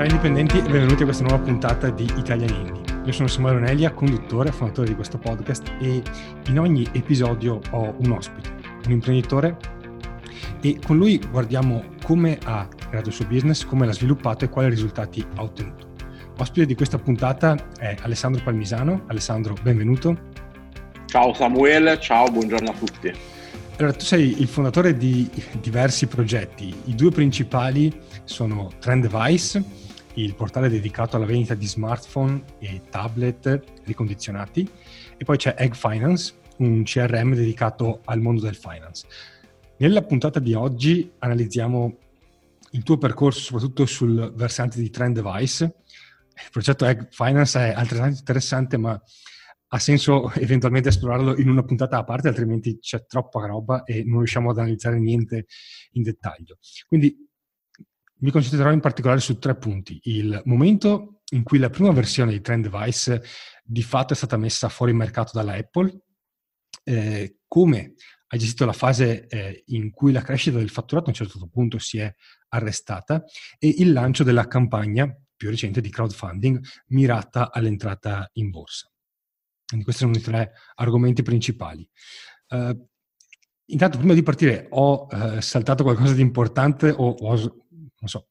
Ciao indipendenti e benvenuti a questa nuova puntata di Italian Indie. Io sono Samuele Onelia, conduttore e fondatore di questo podcast e in ogni episodio ho un ospite, un imprenditore e con lui guardiamo come ha creato il suo business, come l'ha sviluppato e quali risultati ha ottenuto. Ospite di questa puntata è Alessandro Palmisano. Alessandro, benvenuto. Ciao Samuele, ciao, buongiorno a tutti. Allora, tu sei il fondatore di diversi progetti. I due principali sono Trend Device il portale dedicato alla vendita di smartphone e tablet ricondizionati e poi c'è Egg Finance, un CRM dedicato al mondo del finance. Nella puntata di oggi analizziamo il tuo percorso soprattutto sul versante di Trend Device. Il progetto Egg Finance è altrettanto interessante, ma ha senso eventualmente esplorarlo in una puntata a parte, altrimenti c'è troppa roba e non riusciamo ad analizzare niente in dettaglio. Quindi mi concentrerò in particolare su tre punti. Il momento in cui la prima versione di Trend Device di fatto è stata messa fuori mercato dalla Apple, eh, come ha gestito la fase eh, in cui la crescita del fatturato a un certo punto si è arrestata e il lancio della campagna più recente di crowdfunding mirata all'entrata in borsa. Quindi questi sono i tre argomenti principali. Uh, intanto, prima di partire, ho uh, saltato qualcosa di importante o ho so,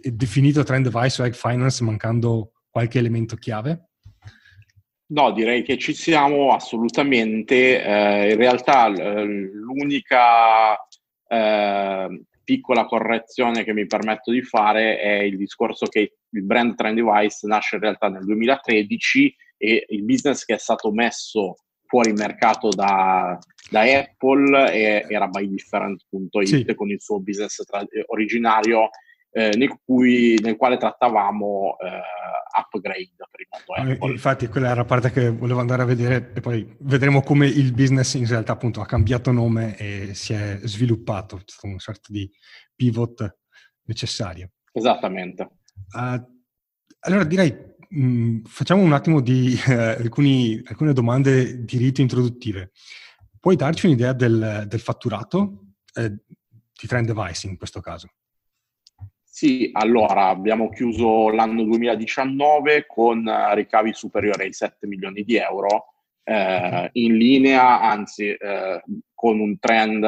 definito trend egg finance mancando qualche elemento chiave? No, direi che ci siamo assolutamente. Eh, in realtà l'unica eh, piccola correzione che mi permetto di fare è il discorso che il brand Trend Device nasce in realtà nel 2013 e il business che è stato messo fuori mercato da, da Apple e era bydifferent.it sì. con il suo business tra- originario eh, nel, cui, nel, quale trattavamo eh, upgrade per il mondo eh, Apple. Infatti quella era la parte che volevo andare a vedere e poi vedremo come il business in realtà appunto ha cambiato nome e si è sviluppato, c'è stato una sorta di pivot necessario. Esattamente. Uh, allora direi Mm, facciamo un attimo di eh, alcuni, alcune domande di rito introduttive. Puoi darci un'idea del, del fatturato eh, di Trend Device in questo caso? Sì, allora abbiamo chiuso l'anno 2019 con ricavi superiori ai 7 milioni di euro, eh, in linea, anzi eh, con un trend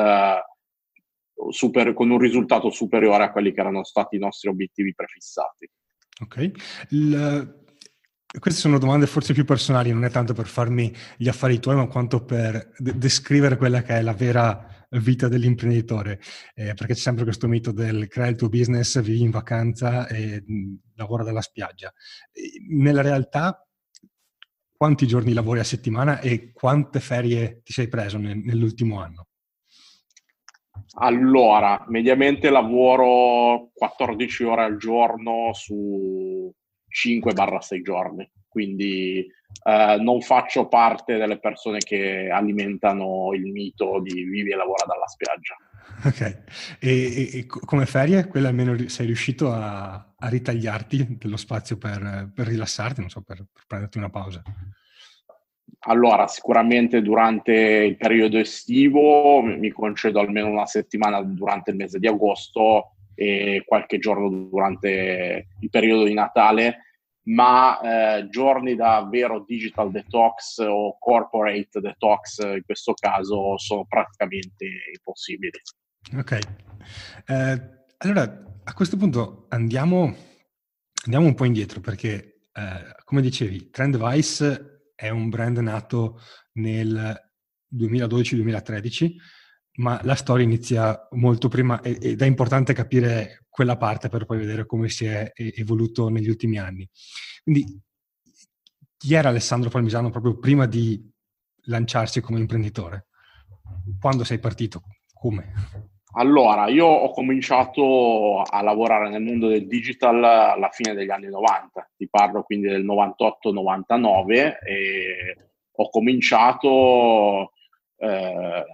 super, con un risultato superiore a quelli che erano stati i nostri obiettivi prefissati. Ok. Il, queste sono domande forse più personali, non è tanto per farmi gli affari tuoi, ma quanto per de- descrivere quella che è la vera vita dell'imprenditore, eh, perché c'è sempre questo mito del creare il tuo business, vivi in vacanza e mh, lavora dalla spiaggia. Nella realtà, quanti giorni lavori a settimana e quante ferie ti sei preso nel, nell'ultimo anno? Allora, mediamente lavoro 14 ore al giorno su 5-6 giorni, quindi eh, non faccio parte delle persone che alimentano il mito di vivi e lavora dalla spiaggia. Ok, e, e, e come ferie, quella almeno sei riuscito a, a ritagliarti dello spazio per, per rilassarti, non so, per, per prenderti una pausa? Allora, sicuramente durante il periodo estivo mi concedo almeno una settimana durante il mese di agosto e qualche giorno durante il periodo di Natale, ma eh, giorni da vero digital detox o corporate detox in questo caso sono praticamente impossibili. Ok, eh, allora a questo punto andiamo, andiamo un po' indietro perché, eh, come dicevi, Trendvice è un brand nato nel 2012-2013 ma la storia inizia molto prima ed è importante capire quella parte per poi vedere come si è evoluto negli ultimi anni. Quindi chi era Alessandro Palmisano proprio prima di lanciarsi come imprenditore? Quando sei partito? Come? Allora, io ho cominciato a lavorare nel mondo del digital alla fine degli anni 90, ti parlo quindi del 98-99 e ho cominciato eh,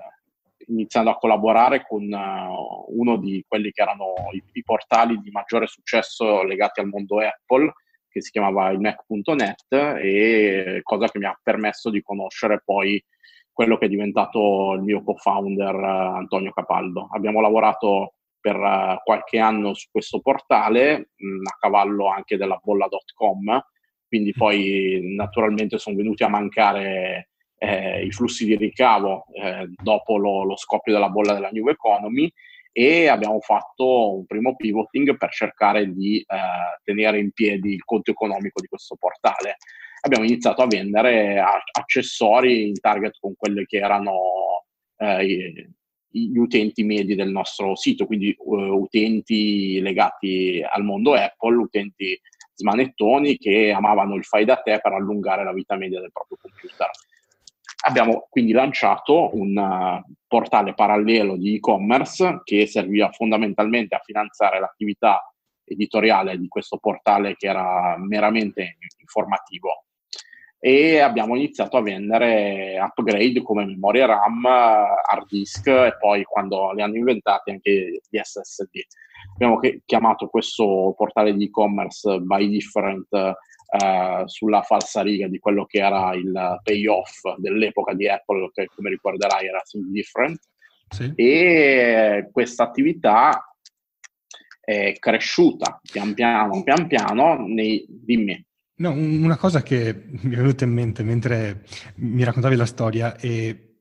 iniziando a collaborare con uh, uno di quelli che erano i, i, portali di maggiore successo legati al mondo Apple, che si chiamava il Mac.net, e cosa che mi ha permesso di conoscere poi quello che è diventato il mio co-founder uh, Antonio Capaldo. Abbiamo lavorato per uh, qualche anno su questo portale, mh, mm, a cavallo anche della bolla.com, quindi mm. poi naturalmente sono venuti a mancare eh, i flussi di ricavo eh, dopo lo, lo, scoppio della bolla della New Economy e abbiamo fatto un primo pivoting per cercare di eh, tenere in piedi il conto economico di questo portale. Abbiamo iniziato a vendere accessori in target con quelli che erano eh, gli utenti medi del nostro sito, quindi uh, utenti legati al mondo Apple, utenti smanettoni che amavano il fai da te per allungare la vita media del proprio computer. Abbiamo quindi lanciato un uh, portale parallelo di e-commerce che serviva fondamentalmente a finanziare l'attività editoriale di questo portale che era meramente informativo e abbiamo iniziato a vendere upgrade come memoria RAM, hard disk e poi quando li hanno inventati anche gli SSD. Abbiamo chiamato questo portale di e-commerce by different eh, sulla falsa riga di quello che era il payoff dell'epoca di Apple, che come ricorderai era Think Different. Sì. E questa attività è cresciuta pian piano, pian piano, nei, dimmi. No, una cosa che mi è venuta in mente mentre mi raccontavi la storia e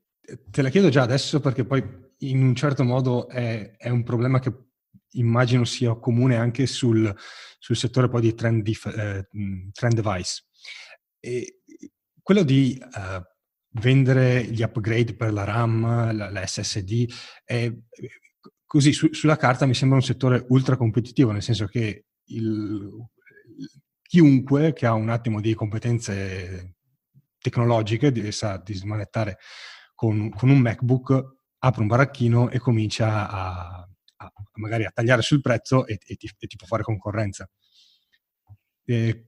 te la chiedo già adesso perché poi in un certo modo è, è un problema che immagino sia comune anche sul, sul settore poi di trend, dif, eh, trend device. E quello di uh, vendere gli upgrade per la RAM, la, la SSD, è, così su, sulla carta mi sembra un settore ultra competitivo, nel senso che il, chiunque che ha un attimo di competenze tecnologiche sa di smanettare con, con, un MacBook, apre un baracchino e comincia a, a magari a tagliare sul prezzo e, e, ti, e ti, può fare concorrenza. E...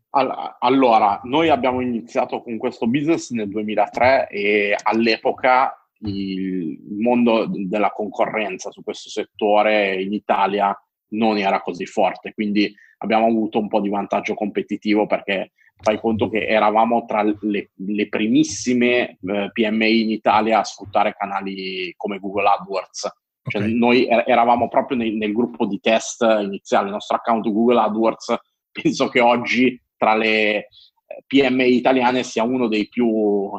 Allora, noi abbiamo iniziato con questo business nel 2003 e all'epoca il mondo della concorrenza su questo settore in Italia non era così forte, quindi abbiamo avuto un po' di vantaggio competitivo perché fai conto che eravamo tra le, le primissime eh, PMI in Italia a sfruttare canali come Google AdWords. Cioè, okay. noi er- eravamo proprio nel, nel, gruppo di test iniziale, il nostro account Google AdWords, penso che oggi tra le eh, PMI italiane sia uno dei più,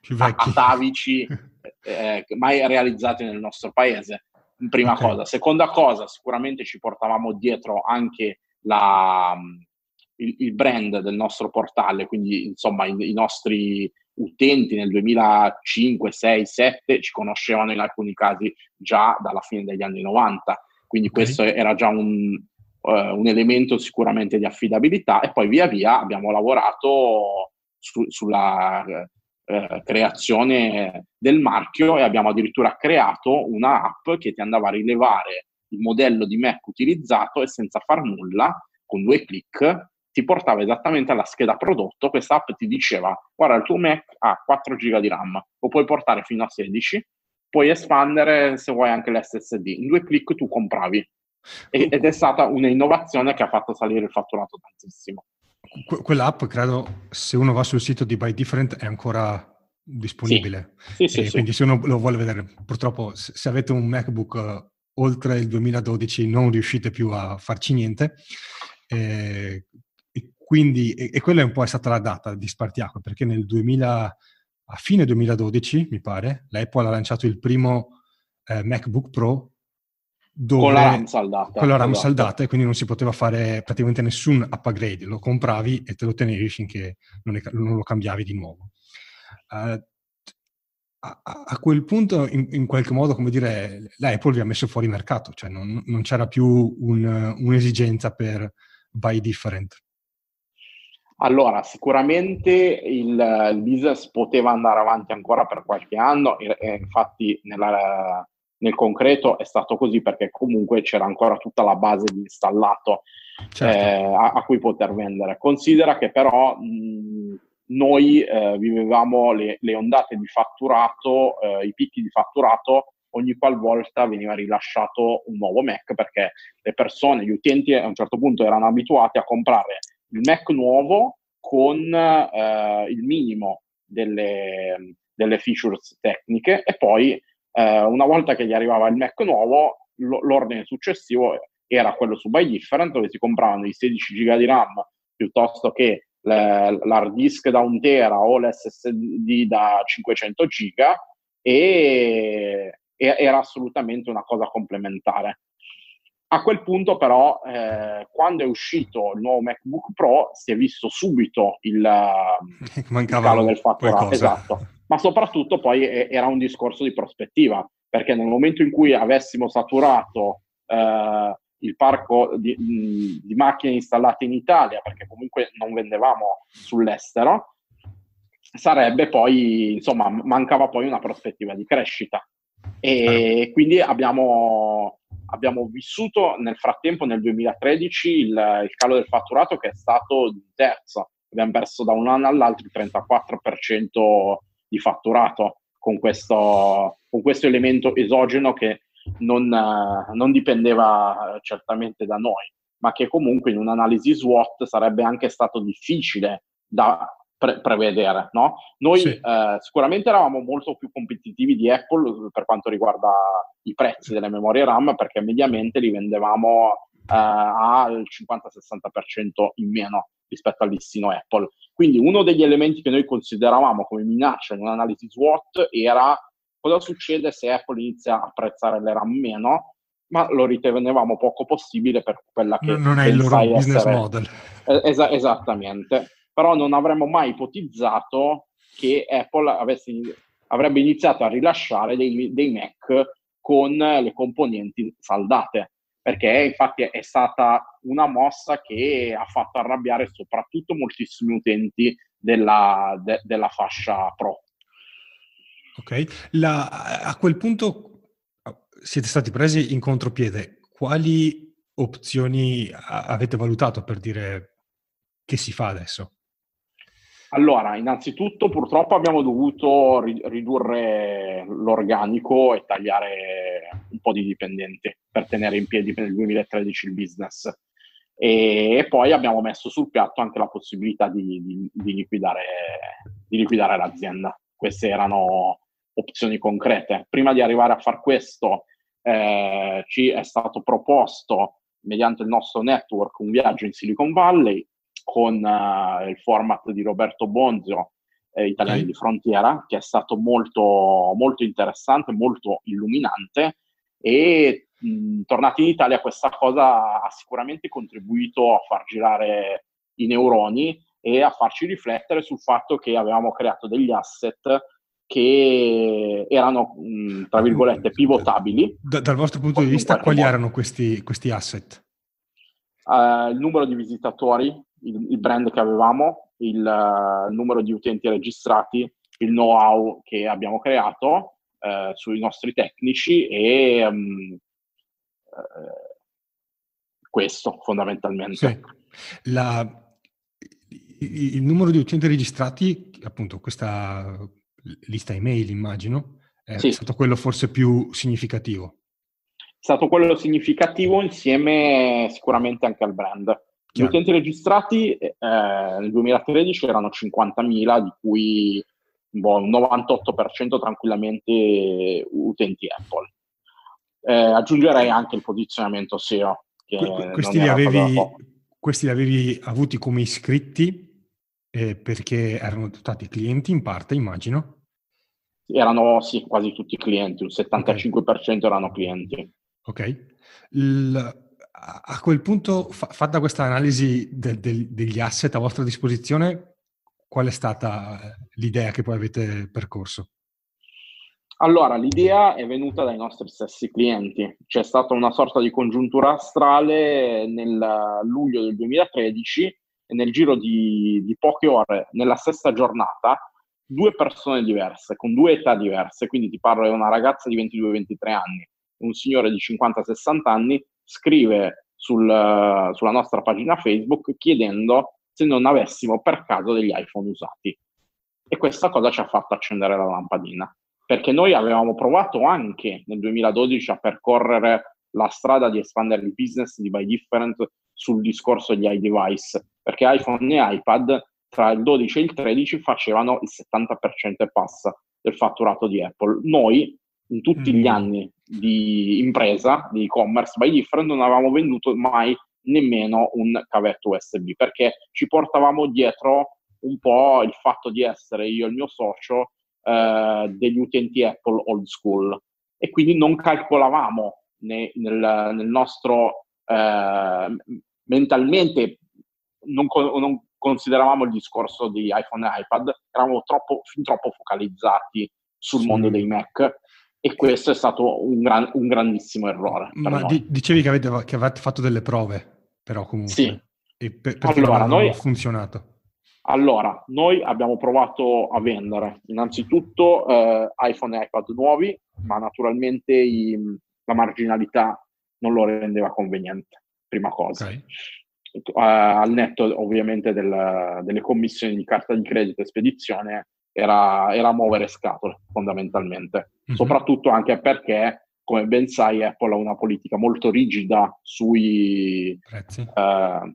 più atavici eh, mai realizzati nel nostro paese. Prima okay. cosa. Seconda cosa, sicuramente ci portavamo dietro anche la, il, il, brand del nostro portale, quindi insomma i, i nostri utenti nel 2005, 6, 7 ci conoscevano in alcuni casi già dalla fine degli anni 90, quindi okay. questo era già un, uh, un, elemento sicuramente di affidabilità e poi via via abbiamo lavorato su, sulla uh, creazione del marchio e abbiamo addirittura creato una app che ti andava a rilevare il modello di Mac utilizzato e senza far nulla, con due clic, ti portava esattamente alla scheda prodotto, questa app ti diceva guarda il tuo Mac ha 4 GB di RAM, lo puoi portare fino a 16, puoi espandere se vuoi anche l'SSD, in due clic tu compravi. ed è stata un'innovazione che ha fatto salire il fatturato tantissimo. Que- quell'app, credo, se uno va sul sito di Buy Different è ancora disponibile. Sì, sì, sì, quindi se uno lo vuole vedere, purtroppo se avete un MacBook oltre il 2012 non riuscite più a farci niente. Eh, quindi, e, e, quella è un po' è stata la data di spartiacque, perché nel 2000, a fine 2012, mi pare, l'Apple ha lanciato il primo eh, MacBook Pro dove, con la RAM saldata. Con la RAM esatto. saldata e quindi non si poteva fare praticamente nessun upgrade, lo compravi e te lo tenevi finché non, è, non lo cambiavi di nuovo. Uh, a, a, quel punto, in, in, qualche modo, come dire, l'Apple vi ha messo fuori mercato, cioè non, non c'era più un, un'esigenza per buy different. Allora, sicuramente il, il, business poteva andare avanti ancora per qualche anno e, e infatti nella, nel concreto è stato così perché comunque c'era ancora tutta la base di installato certo. eh, a, a, cui poter vendere. Considera che però mh, noi eh, vivevamo le, le, ondate di fatturato, eh, i picchi di fatturato ogni qualvolta veniva rilasciato un nuovo Mac perché le persone, gli utenti a un certo punto erano abituati a comprare il Mac nuovo con eh, il minimo delle, delle, features tecniche e poi eh, una volta che gli arrivava il Mac nuovo l'ordine successivo era quello su Buy Different, dove si compravano i 16 giga di RAM piuttosto che l'hard disk da 1 tera o l'SSD da 500 giga e era assolutamente una cosa complementare. A quel punto però, eh, quando è uscito il nuovo MacBook Pro, si è visto subito il, il calo del fatturato, esatto. ma soprattutto poi era un discorso di prospettiva, perché nel momento in cui avessimo saturato eh, il parco di, di, macchine installate in Italia, perché comunque non vendevamo sull'estero, sarebbe poi, insomma, mancava poi una prospettiva di crescita. E quindi abbiamo, abbiamo vissuto nel frattempo, nel 2013, il, il, calo del fatturato che è stato di terzo. Abbiamo perso da un anno all'altro il 34% di fatturato con questo, con questo elemento esogeno che non, non dipendeva certamente da noi, ma che comunque in un'analisi SWOT sarebbe anche stato difficile da pre- prevedere. No? Noi sì. eh, sicuramente eravamo molto più competitivi di Apple per quanto riguarda i prezzi delle memorie RAM, perché mediamente li vendevamo eh, al 50-60% in meno rispetto al listino Apple. Quindi uno degli elementi che noi consideravamo come minaccia in un'analisi SWOT era cosa succede se Apple inizia a apprezzare le RAM meno, ma lo ritenevamo poco possibile per quella che non è il loro business essere... model. Es- esattamente però non avremmo mai ipotizzato che Apple avesse, avrebbe iniziato a rilasciare dei, dei Mac con le componenti saldate, perché infatti è stata una mossa che ha fatto arrabbiare soprattutto moltissimi utenti della, de, della fascia Pro. Ok, La, a quel punto siete stati presi in contropiede. Quali opzioni avete valutato per dire che si fa adesso? Allora, innanzitutto purtroppo abbiamo dovuto ridurre l'organico e tagliare un po' di dipendenti per tenere in piedi il 2013 il business. E poi abbiamo messo sul piatto anche la possibilità di, di, di, liquidare, di liquidare l'azienda. Queste erano opzioni concrete. Prima di arrivare a far questo, eh, ci è stato proposto mediante il nostro network un viaggio in Silicon Valley con uh, il format di Roberto Bonzio, eh, Italiani okay. di Frontiera, che è stato molto, molto interessante, molto illuminante e mh, tornati in Italia questa cosa ha sicuramente contribuito a far girare i neuroni e a farci riflettere sul fatto che avevamo creato degli asset che erano, mh, tra virgolette, pivotabili. Da, dal vostro punto di vista, quali erano questi, questi asset? Uh, il numero di visitatori il, il brand che avevamo, il, uh, numero di utenti registrati, il know-how che abbiamo creato uh, sui nostri tecnici e um, questo fondamentalmente. Sì. La, il, il numero di utenti registrati, appunto questa lista email immagino, è sì. stato quello forse più significativo. È stato quello significativo insieme sicuramente anche al brand. Gli utenti registrati eh, nel 2013 erano 50.000, di cui boh, un 98% tranquillamente utenti Apple. Eh, aggiungerei anche il posizionamento SEO. Que- questi, li avevi, questi, li avevi, avuti come iscritti eh, perché erano dotati clienti in parte, immagino? Erano sì, quasi tutti clienti, un 75% okay. erano clienti. Ok. A quel punto, fa, fatta questa analisi de, de, degli asset a vostra disposizione, qual è stata eh, l'idea che poi avete percorso? Allora, l'idea è venuta dai nostri stessi clienti. C'è stata una sorta di congiuntura astrale nel luglio del 2013 e nel giro di, di poche ore, nella stessa giornata, due persone diverse, con due età diverse, quindi ti parlo di una ragazza di 22-23 anni e un signore di 50-60 anni, scrive sul, sulla nostra pagina Facebook chiedendo se non avessimo per caso degli iPhone usati. E questa cosa ci ha fatto accendere la lampadina, perché noi avevamo provato anche nel 2012 a percorrere la strada di espandere il business di By Different sul discorso degli iDevice, perché iPhone e iPad tra il 12 e il 13 facevano il 70% e passa del fatturato di Apple. Noi in tutti mm. gli anni di impresa, di e-commerce by different, non avevamo venduto mai nemmeno un cavetto USB perché ci portavamo dietro un po' il fatto di essere io e il mio socio eh, degli utenti Apple old school e quindi non calcolavamo ne, nel, nel, nostro eh, mentalmente non, non, consideravamo il discorso di iPhone e iPad, eravamo troppo, fin troppo focalizzati sul sì. mondo dei Mac e questo è stato un, gran, un grandissimo errore. Ma di, dicevi che avete, che avete, fatto delle prove, però comunque. Sì. E per, allora, non noi, funzionato? Allora, noi abbiamo provato a vendere innanzitutto eh, iPhone e iPad nuovi, ma naturalmente i, la marginalità non lo rendeva conveniente, prima cosa. Okay. Uh, al netto ovviamente del, delle commissioni di carta di credito e spedizione era, era muovere scatole fondamentalmente, mm-hmm. soprattutto anche perché, come ben sai, Apple ha una politica molto rigida sui. Uh,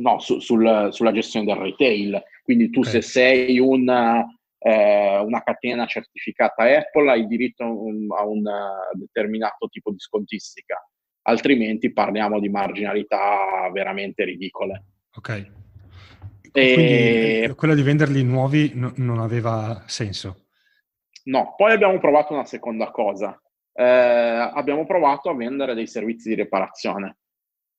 no, su, sul, sulla gestione del retail. Quindi tu okay. se sei una, eh, una, catena certificata Apple hai diritto un, a un determinato tipo di scontistica, altrimenti parliamo di marginalità veramente ridicole. Ok. E... Quindi eh, quella di venderli nuovi no, non aveva senso? No, poi abbiamo provato una seconda cosa. Eh, abbiamo provato a vendere dei servizi di riparazione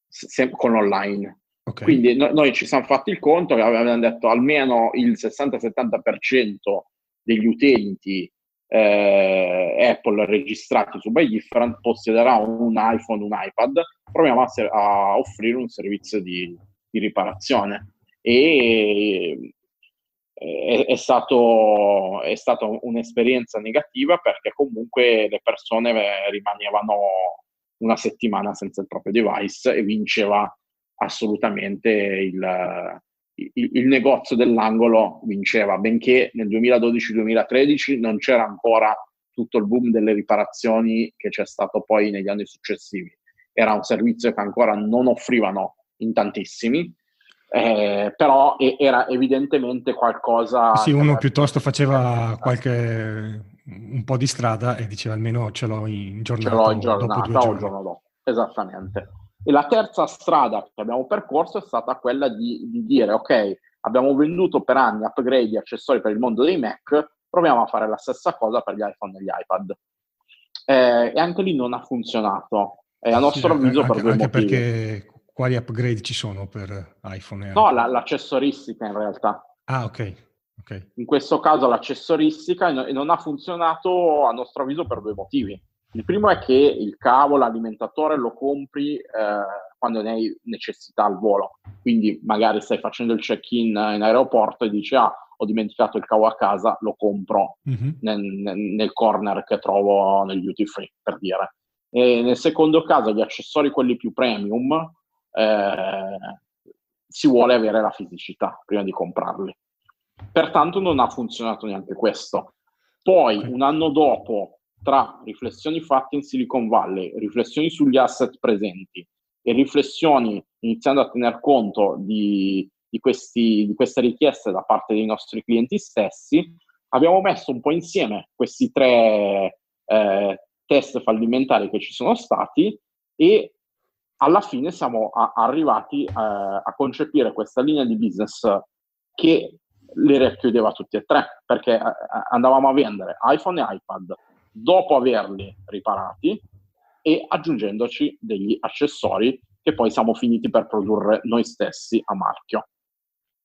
se- con online. Okay. Quindi no- noi ci siamo fatti il conto che avevamo detto almeno il 60-70% degli utenti eh, Apple registrati su By Different possederà un iPhone, un iPad. Proviamo a, ser- a offrire un servizio di, di riparazione e è, è, stato, è stata un'esperienza negativa perché comunque le persone rimanevano una settimana senza il proprio device e vinceva assolutamente il, il, il negozio dell'angolo vinceva, benché nel 2012-2013 non c'era ancora tutto il boom delle riparazioni che c'è stato poi negli anni successivi. Era un servizio che ancora non offrivano in tantissimi, eh, però era evidentemente qualcosa... Sì, uno piuttosto faceva qualche un po' di strada e diceva almeno ce l'ho in giornata, ce l'ho in giornata o il giorno dopo. Esattamente. E la terza strada che abbiamo percorso è stata quella di, di dire, ok, abbiamo venduto per anni upgrade e accessori per il mondo dei Mac, proviamo a fare la stessa cosa per gli iPhone e gli iPad. Eh, e anche lì non ha funzionato. E a nostro sì, avviso anche, per due anche motivi. perché quali upgrade ci sono per iPhone? no, la, l'accessoristica in realtà. Ah, ok. okay. In questo caso l'accessoristica non ha funzionato a nostro avviso per due motivi. Il primo è che il cavo, l'alimentatore lo compri eh, quando ne hai necessità al volo. Quindi magari stai facendo il check-in in aeroporto e dici ah, ho dimenticato il cavo a casa, lo compro mm-hmm. nel, nel corner che trovo nel duty free, per dire. E nel secondo caso, gli accessori, quelli più premium, eh, si vuole avere la fisicità prima di comprarli. Pertanto non ha funzionato neanche questo. Poi, un anno dopo, tra riflessioni fatte in Silicon Valley, riflessioni sugli asset presenti e riflessioni iniziando a tener conto di, di, questi, di queste richieste da parte dei nostri clienti stessi, abbiamo messo un po' insieme questi tre eh, test fallimentari che ci sono stati e alla fine siamo a, arrivati eh, a concepire questa linea di business che le racchiudeva tutti e tre, perché eh, andavamo a vendere iPhone e iPad dopo averli riparati e aggiungendoci degli accessori che poi siamo finiti per produrre noi stessi a marchio.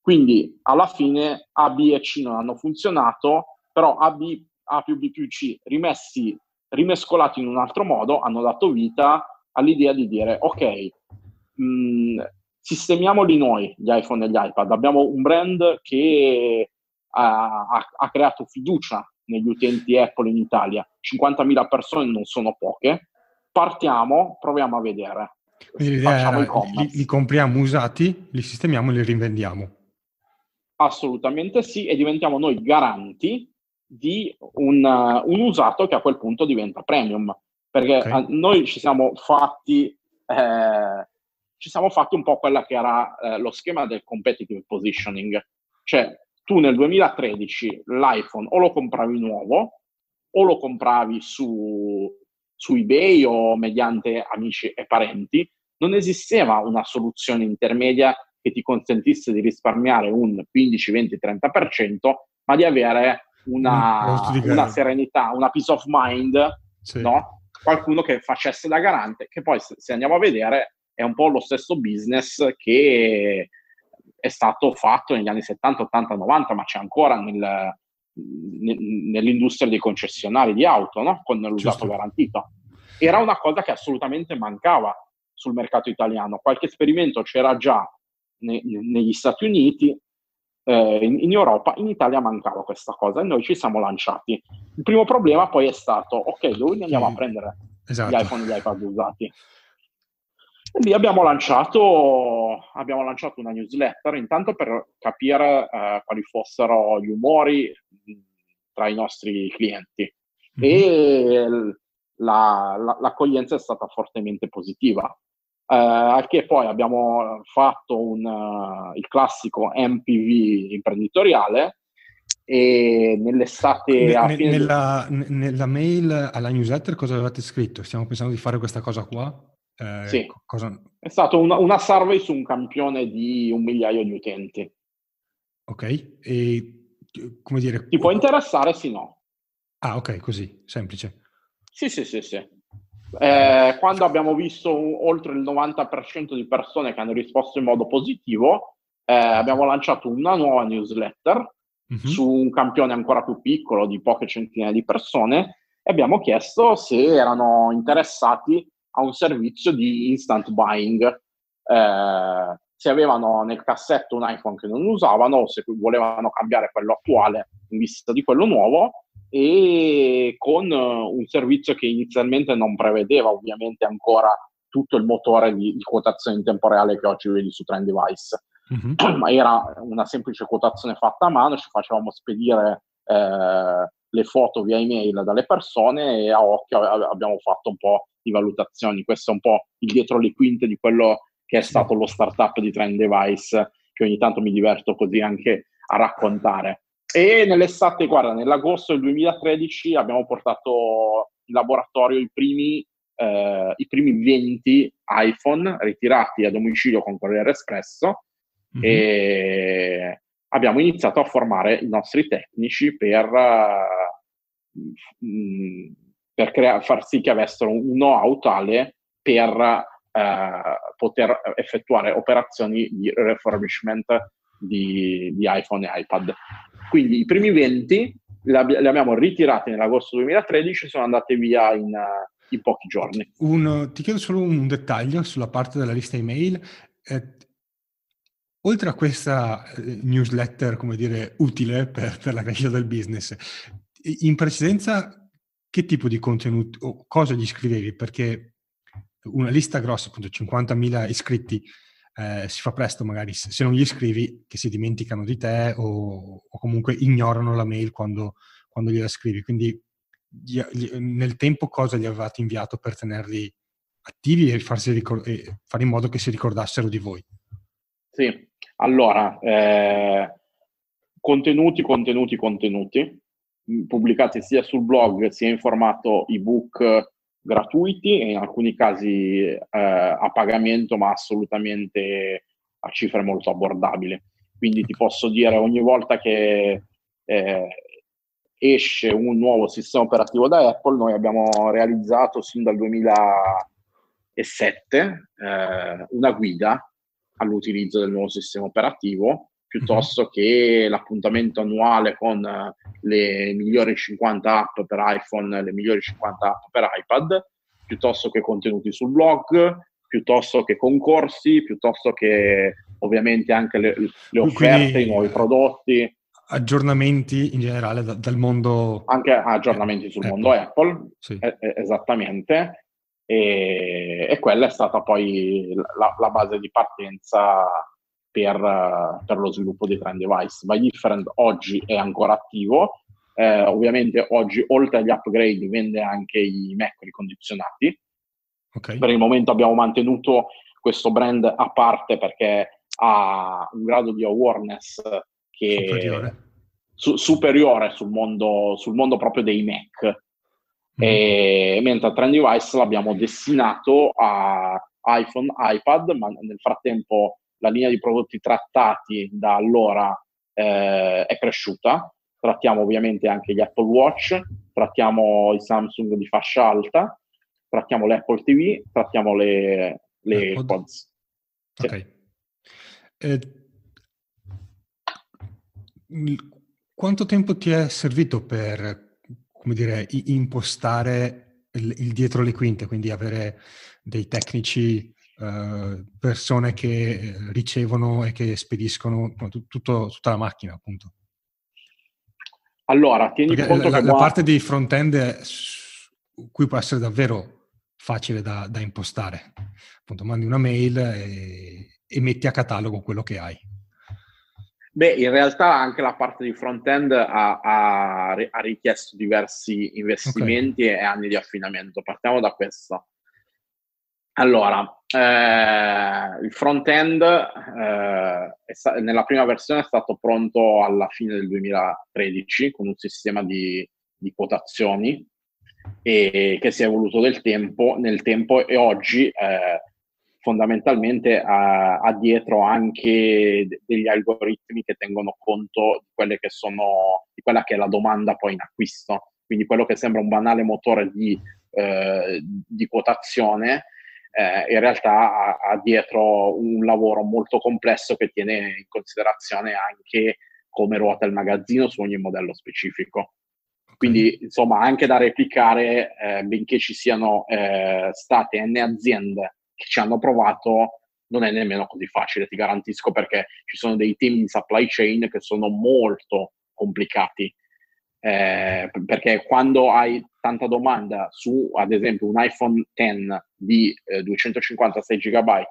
Quindi alla fine A, B e C non hanno funzionato, però A, B, A più B più C rimessi, rimescolati in un altro modo hanno dato vita all'idea di dire ok, mh, mm, sistemiamoli noi gli iPhone e gli iPad, abbiamo un brand che ha, ha, ha creato fiducia negli utenti Apple in Italia, 50.000 persone non sono poche, partiamo, proviamo a vedere. Quindi l'idea era, li, li compriamo usati, li sistemiamo e li rivendiamo. Assolutamente sì, e diventiamo noi garanti di un, uh, un, usato che a quel punto diventa premium perché okay. noi ci siamo fatti eh, ci siamo fatti un po' quella che era eh, lo schema del competitive positioning cioè tu nel 2013 l'iPhone o lo compravi nuovo o lo compravi su, su eBay o mediante amici e parenti, non esisteva una soluzione intermedia che ti consentisse di risparmiare un 15, 20, 30%, ma di avere una, una serenità, una peace of mind, sì. no? Qualcuno che facesse da garante, che poi se, andiamo a vedere è un po' lo stesso business che è stato fatto negli anni 70, 80, 90, ma c'è ancora nel, nell'industria dei concessionari di auto, no? con l'usato Giusto. garantito. Era una cosa che assolutamente mancava sul mercato italiano. Qualche esperimento c'era già ne, negli Stati Uniti, eh, in, in, Europa, in Italia mancava questa cosa e noi ci siamo lanciati. Il primo problema poi è stato, ok, dove andiamo a prendere esatto. gli iPhone e gli iPad usati? E lì abbiamo lanciato, abbiamo lanciato una newsletter intanto per capire eh, quali fossero gli umori tra i nostri clienti mm-hmm. e la, la, l'accoglienza è stata fortemente positiva. Eh, al che poi abbiamo fatto un, uh, il classico MPV imprenditoriale e nell'estate ne, ne, nella, nella, mail alla newsletter cosa avevate scritto? Stiamo pensando di fare questa cosa qua? Eh, sì, cosa... è stata una, una, survey su un campione di un migliaio di utenti. Ok, e come dire... Ti può interessare? Sì, no. Ah, ok, così, semplice. Sì, sì, sì, sì. Eh, quando abbiamo visto oltre il 90% di persone che hanno risposto in modo positivo, eh, abbiamo lanciato una nuova newsletter mm-hmm. su un campione ancora più piccolo di poche centinaia di persone e abbiamo chiesto se erano interessati a un servizio di instant buying. Eh, se avevano nel cassetto un iPhone che non usavano o se volevano cambiare quello attuale in vista di quello nuovo e con uh, un servizio che inizialmente non prevedeva ovviamente ancora tutto il motore di, di quotazione in tempo reale che oggi vedi su Trend Device. Mm-hmm. Ma era una semplice quotazione fatta a mano, ci facevamo spedire eh, le foto via email dalle persone e a occhio abbiamo fatto un po' di valutazioni. Questo è un po' il dietro le quinte di quello che è stato lo startup di Trend Device, che ogni tanto mi diverto così anche a raccontare. E nell'estate, guarda, nell'agosto del 2013 abbiamo portato in laboratorio i primi, eh, i primi 20 iPhone ritirati a domicilio con Corriere Espresso mm-hmm. e abbiamo iniziato a formare i nostri tecnici per, uh, per crea- far sì che avessero un know-how tale per uh, poter effettuare operazioni di refurbishment di, di iPhone e iPad. Quindi i primi 20 li abbiamo ritirati nell'agosto 2013 e sono andati via in, in pochi giorni. Un, ti chiedo solo un dettaglio sulla parte della lista email. Eh, oltre a questa eh, newsletter, come dire, utile per, per, la crescita del business, in precedenza che tipo di contenuti o cosa gli scrivevi? Perché una lista grossa, appunto 50.000 iscritti, eh, si fa presto magari se non gli scrivi che si dimenticano di te o, o comunque ignorano la mail quando, quando gliela scrivi. Quindi gli, gli, nel tempo cosa gli avevate inviato per tenerli attivi e, ricor- e, fare in modo che si ricordassero di voi? Sì, allora, eh, contenuti, contenuti, contenuti, pubblicati sia sul blog sia in formato ebook gratuiti e in alcuni casi eh, a pagamento, ma assolutamente a cifre molto abbordabili. Quindi ti posso dire ogni volta che eh, esce un nuovo sistema operativo da Apple, noi abbiamo realizzato sin dal 2007 eh, una guida all'utilizzo del nuovo sistema operativo piuttosto mm-hmm. che l'appuntamento annuale con eh, le migliori 50 app per iPhone, le migliori 50 app per iPad, piuttosto che contenuti sul blog, piuttosto che concorsi, piuttosto che ovviamente anche le, le offerte, Quindi, i nuovi prodotti. Aggiornamenti in generale da, dal mondo... Anche aggiornamenti sul Apple. mondo Apple, sì. eh, esattamente. E, e, quella è stata poi la, la base di partenza per, per lo sviluppo dei trend device. By Different oggi è ancora attivo, eh, ovviamente oggi oltre agli upgrade vende anche i Mac ricondizionati. Okay. Per il momento abbiamo mantenuto questo brand a parte perché ha un grado di awareness che superiore, su, superiore sul, mondo, sul mondo proprio dei Mac. e, mentre Trend Device l'abbiamo destinato a iPhone, iPad, ma nel frattempo la linea di prodotti trattati da allora eh, è cresciuta. Trattiamo ovviamente anche gli Apple Watch, trattiamo i Samsung di fascia alta, trattiamo l'Apple TV, trattiamo le, le AirPods. Sì. Ok. Eh, quanto tempo ti è servito per, come dire, impostare il, il dietro le quinte, quindi avere dei tecnici, uh, persone che eh, ricevono e che spediscono tutto, tutta la macchina, appunto? Allora, tieni Perché conto la, che... La parte di front-end è, qui può essere davvero facile da, da impostare. Appunto, mandi una mail e, e metti a catalogo quello che hai. Beh, in realtà anche la parte di front-end ha, ha, ha richiesto diversi investimenti okay. e anni di affinamento. Partiamo da questo. Allora, eh, il front-end eh, sta- nella prima versione è stato pronto alla fine del 2013 con un sistema di, di quotazioni e che si è evoluto tempo, nel tempo e oggi eh, fondamentalmente ha, ha, dietro anche degli algoritmi che tengono conto di, sono, di quella che è la domanda poi in acquisto. Quindi quello che sembra un banale motore di, eh, di quotazione, eh, in realtà ha, ha, dietro un lavoro molto complesso che tiene in considerazione anche come ruota il magazzino su ogni modello specifico. Quindi, insomma, anche da replicare, eh, benché ci siano eh, state n aziende che ci hanno provato, non è nemmeno così facile, ti garantisco, perché ci sono dei team di supply chain che sono molto complicati. Eh, perché quando hai tanta domanda su, ad esempio, un iPhone X di eh, 256 GB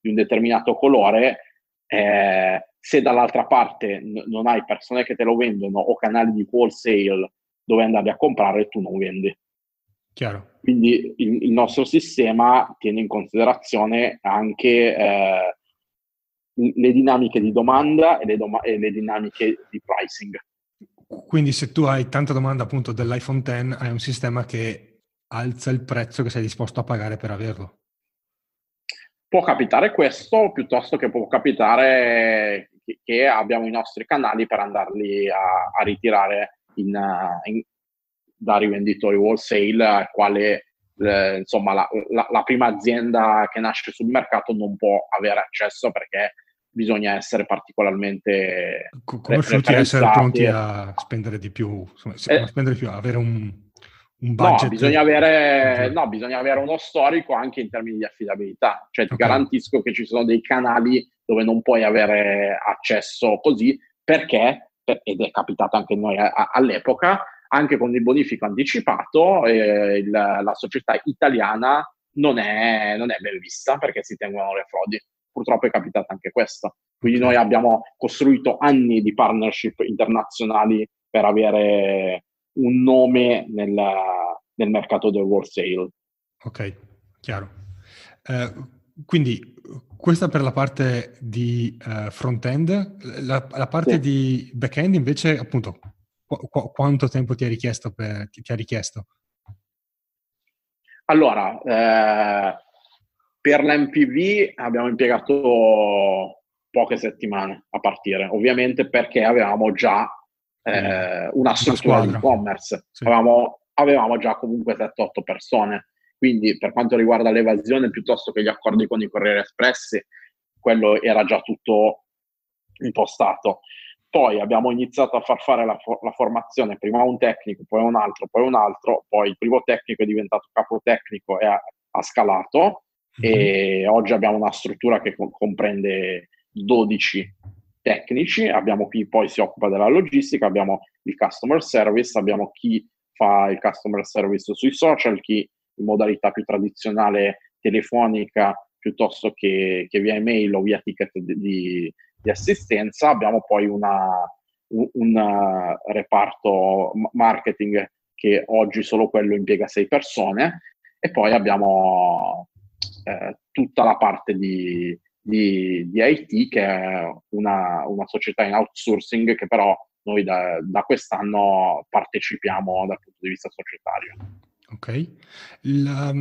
di un determinato colore, eh, se dall'altra parte n- non hai persone che te lo vendono o canali di wholesale dove andavi a comprare, tu non vendi. Chiaro. Quindi il, il, nostro sistema tiene in considerazione anche eh, le dinamiche di domanda e le, doma- e le, dinamiche di pricing. Quindi se tu hai tanta domanda appunto dell'iPhone X, hai un sistema che alza il prezzo che sei disposto a pagare per averlo. Può capitare questo, piuttosto che può capitare che, abbiamo i nostri canali per andarli a, a ritirare in, in, da rivenditori wholesale al quale eh, insomma la, la, la, prima azienda che nasce sul mercato non può avere accesso perché bisogna essere particolarmente come frutti essere pronti a spendere di più insomma, eh, spendere di più avere un, un budget. No bisogna avere, no bisogna avere uno storico anche in termini di affidabilità. Cioè ti okay. garantisco che ci sono dei canali dove non puoi avere accesso così perché ed è capitato anche a noi all'epoca anche con il bonifico anticipato eh, il, la società italiana non è, non è ben vista perché si tengono le frodi. Purtroppo è capitato anche questo. Quindi noi abbiamo costruito anni di partnership internazionali per avere un nome nel, nel mercato del wholesale. Ok, chiaro. Eh, quindi questa per la parte di uh, front-end, la, la parte sì. di back-end invece appunto Qu- quanto tempo ti ha richiesto? Per, ti, ti ha richiesto? Allora, eh, per l'MPV abbiamo impiegato poche settimane a partire, ovviamente perché avevamo già eh, una struttura di e-commerce, sì. avevamo, avevamo, già comunque 7-8 persone, quindi per quanto riguarda l'evasione, piuttosto che gli accordi con i Corriere Espressi, quello era già tutto impostato. Poi abbiamo iniziato a far fare la, la, formazione prima un tecnico, poi un altro, poi un altro, poi il primo tecnico è diventato capo tecnico e ha, ha scalato mm-hmm. e oggi abbiamo una struttura che co- comprende 12 tecnici, abbiamo chi poi si occupa della logistica, abbiamo il customer service, abbiamo chi fa il customer service sui social, chi in modalità più tradizionale telefonica piuttosto che, che via email o via ticket di, di di assistenza, abbiamo poi una, un, un reparto marketing che oggi solo quello impiega sei persone e poi abbiamo eh, tutta la parte di, di, di, IT che è una, una, società in outsourcing che però noi da, da, quest'anno partecipiamo dal punto di vista societario. Ok. La,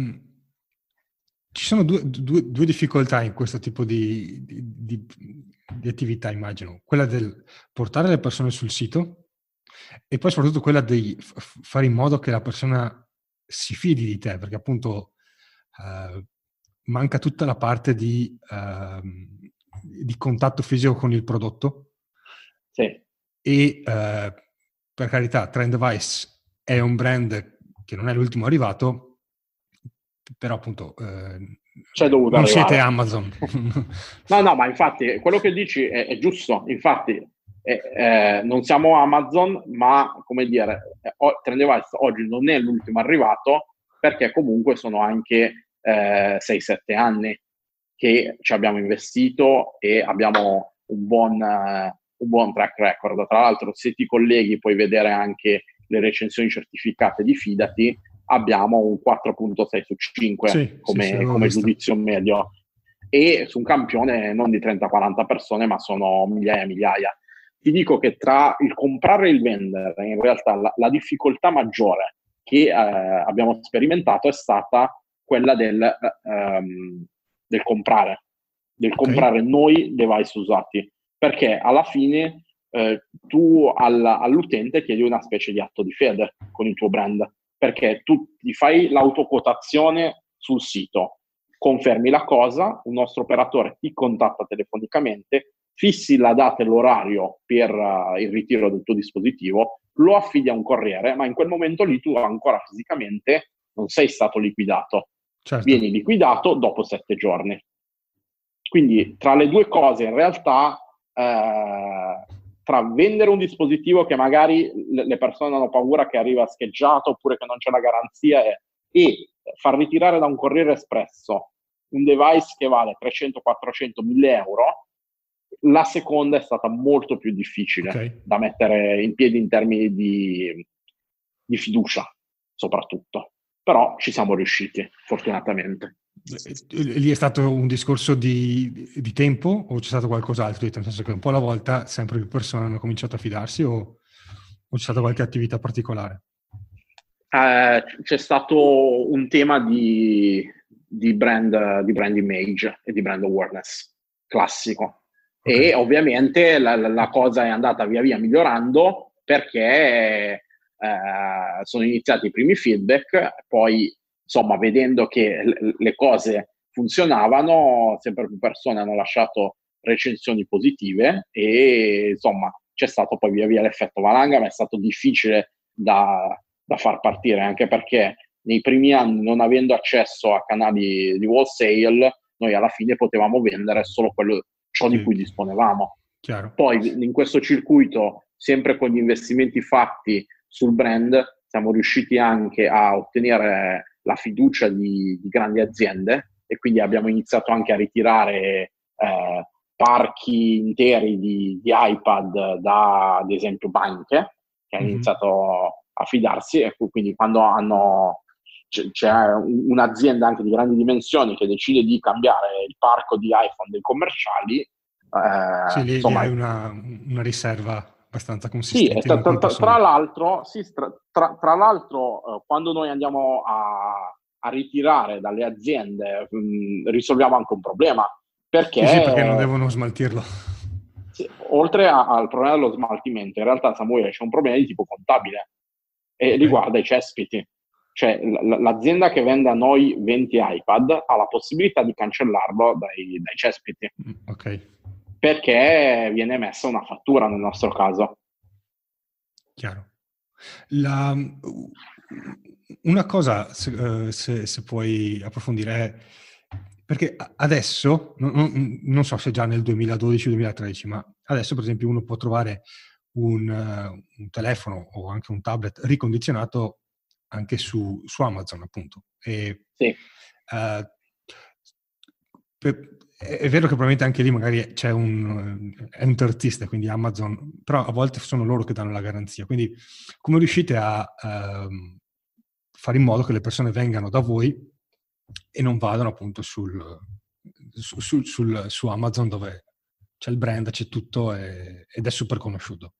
ci sono due, due, due, difficoltà in questo tipo di, di, di, attività, immagino. Quella del portare le persone sul sito e poi soprattutto quella di f- fare in modo che la persona si fidi di te, perché appunto eh, manca tutta la parte di, eh, di, contatto fisico con il prodotto. Sì. E eh, per carità, Trend Device è un brand che non è l'ultimo arrivato, però appunto eh, C'è dovuto non arrivare. siete Amazon. no, no, ma infatti quello che dici è, è giusto, infatti eh, eh, non siamo Amazon, ma come dire, eh, Trenddevice oggi non è l'ultimo arrivato perché comunque sono anche 6-7 eh, anni che ci abbiamo investito e abbiamo un buon, uh, un buon track record. Tra l'altro, se ti colleghi puoi vedere anche le recensioni certificate di Fidati, abbiamo un 4.6 su 5 sì, come, sì, come giudizio medio e su un campione non di 30-40 persone ma sono migliaia e migliaia. Ti dico che tra il comprare e il vendere, in realtà la, la difficoltà maggiore che eh, abbiamo sperimentato è stata quella del, um, del comprare, del okay. comprare noi device usati, perché alla fine eh, tu alla, all'utente chiedi una specie di atto di fede con il tuo brand, perché tu ti fai l'autoquotazione sul sito, confermi la cosa, un nostro operatore ti contatta telefonicamente, fissi la data e l'orario per uh, il ritiro del tuo dispositivo, lo affidi a un corriere, ma in quel momento lì tu ancora fisicamente non sei stato liquidato. Certo. Vieni liquidato dopo sette giorni. Quindi tra le due cose in realtà eh, tra vendere un dispositivo che magari le persone hanno paura che arriva scheggiato oppure che non c'è la garanzia e, e far ritirare da un corriere espresso un device che vale 300, 400, 1000 euro, la seconda è stata molto più difficile okay. da mettere in piedi in termini di, di fiducia, soprattutto. Però ci siamo riusciti, fortunatamente. Eh, lì è stato un discorso di, di, tempo o c'è stato qualcos'altro? Nel senso che un po' alla volta sempre più persone hanno cominciato a fidarsi o, o c'è stata qualche attività particolare? Eh, c'è stato un tema di, di, brand, di brand image e di brand awareness classico. Okay. E ovviamente la, la, cosa è andata via via migliorando perché eh, sono iniziati i primi feedback, poi insomma, vedendo che le cose funzionavano, sempre più persone hanno lasciato recensioni positive e insomma c'è stato poi via via l'effetto valanga, ma è stato difficile da, da far partire anche perché nei primi anni, non avendo accesso a canali di wholesale, noi alla fine potevamo vendere solo quello, ciò di cui disponevamo. Chiaro. Poi in questo circuito, sempre con gli investimenti fatti sul brand, siamo riusciti anche a ottenere la fiducia di, di grandi aziende e quindi abbiamo iniziato anche a ritirare eh, parchi interi di, di, iPad da, ad esempio, banche che hanno mm-hmm. iniziato a fidarsi e quindi quando hanno, c- c'è un'azienda anche di grandi dimensioni che decide di cambiare il parco di iPhone dei commerciali, eh, sì, lì, insomma, hai una, una riserva abbastanza consistente. Sì, tra, tra, tra, l'altro, sì, tra, tra l'altro eh, quando noi andiamo a, a, ritirare dalle aziende mh, mm, risolviamo anche un problema. Perché, sì, sì, perché non devono smaltirlo. Sì, oltre a, al problema dello smaltimento, in realtà Samuele c'è un problema di tipo contabile e okay. riguarda i cespiti. Cioè l- l'azienda che vende a noi 20 iPad ha la possibilità di cancellarlo dai, dai cespiti. Mm, ok perché viene messa una fattura nel nostro caso. Chiaro. La, una cosa, se, se, se, puoi approfondire, è perché adesso, non, non so se già nel 2012-2013, ma adesso per esempio uno può trovare un, un telefono o anche un tablet ricondizionato anche su, su Amazon, appunto. E, sì. Uh, è vero che probabilmente anche lì magari c'è un, è un terzista, quindi Amazon, però a volte sono loro che danno la garanzia. Quindi come riuscite a uh, fare in modo che le persone vengano da voi e non vadano appunto sul, su, sul, sul, su Amazon dove c'è il brand, c'è tutto e, ed è super conosciuto?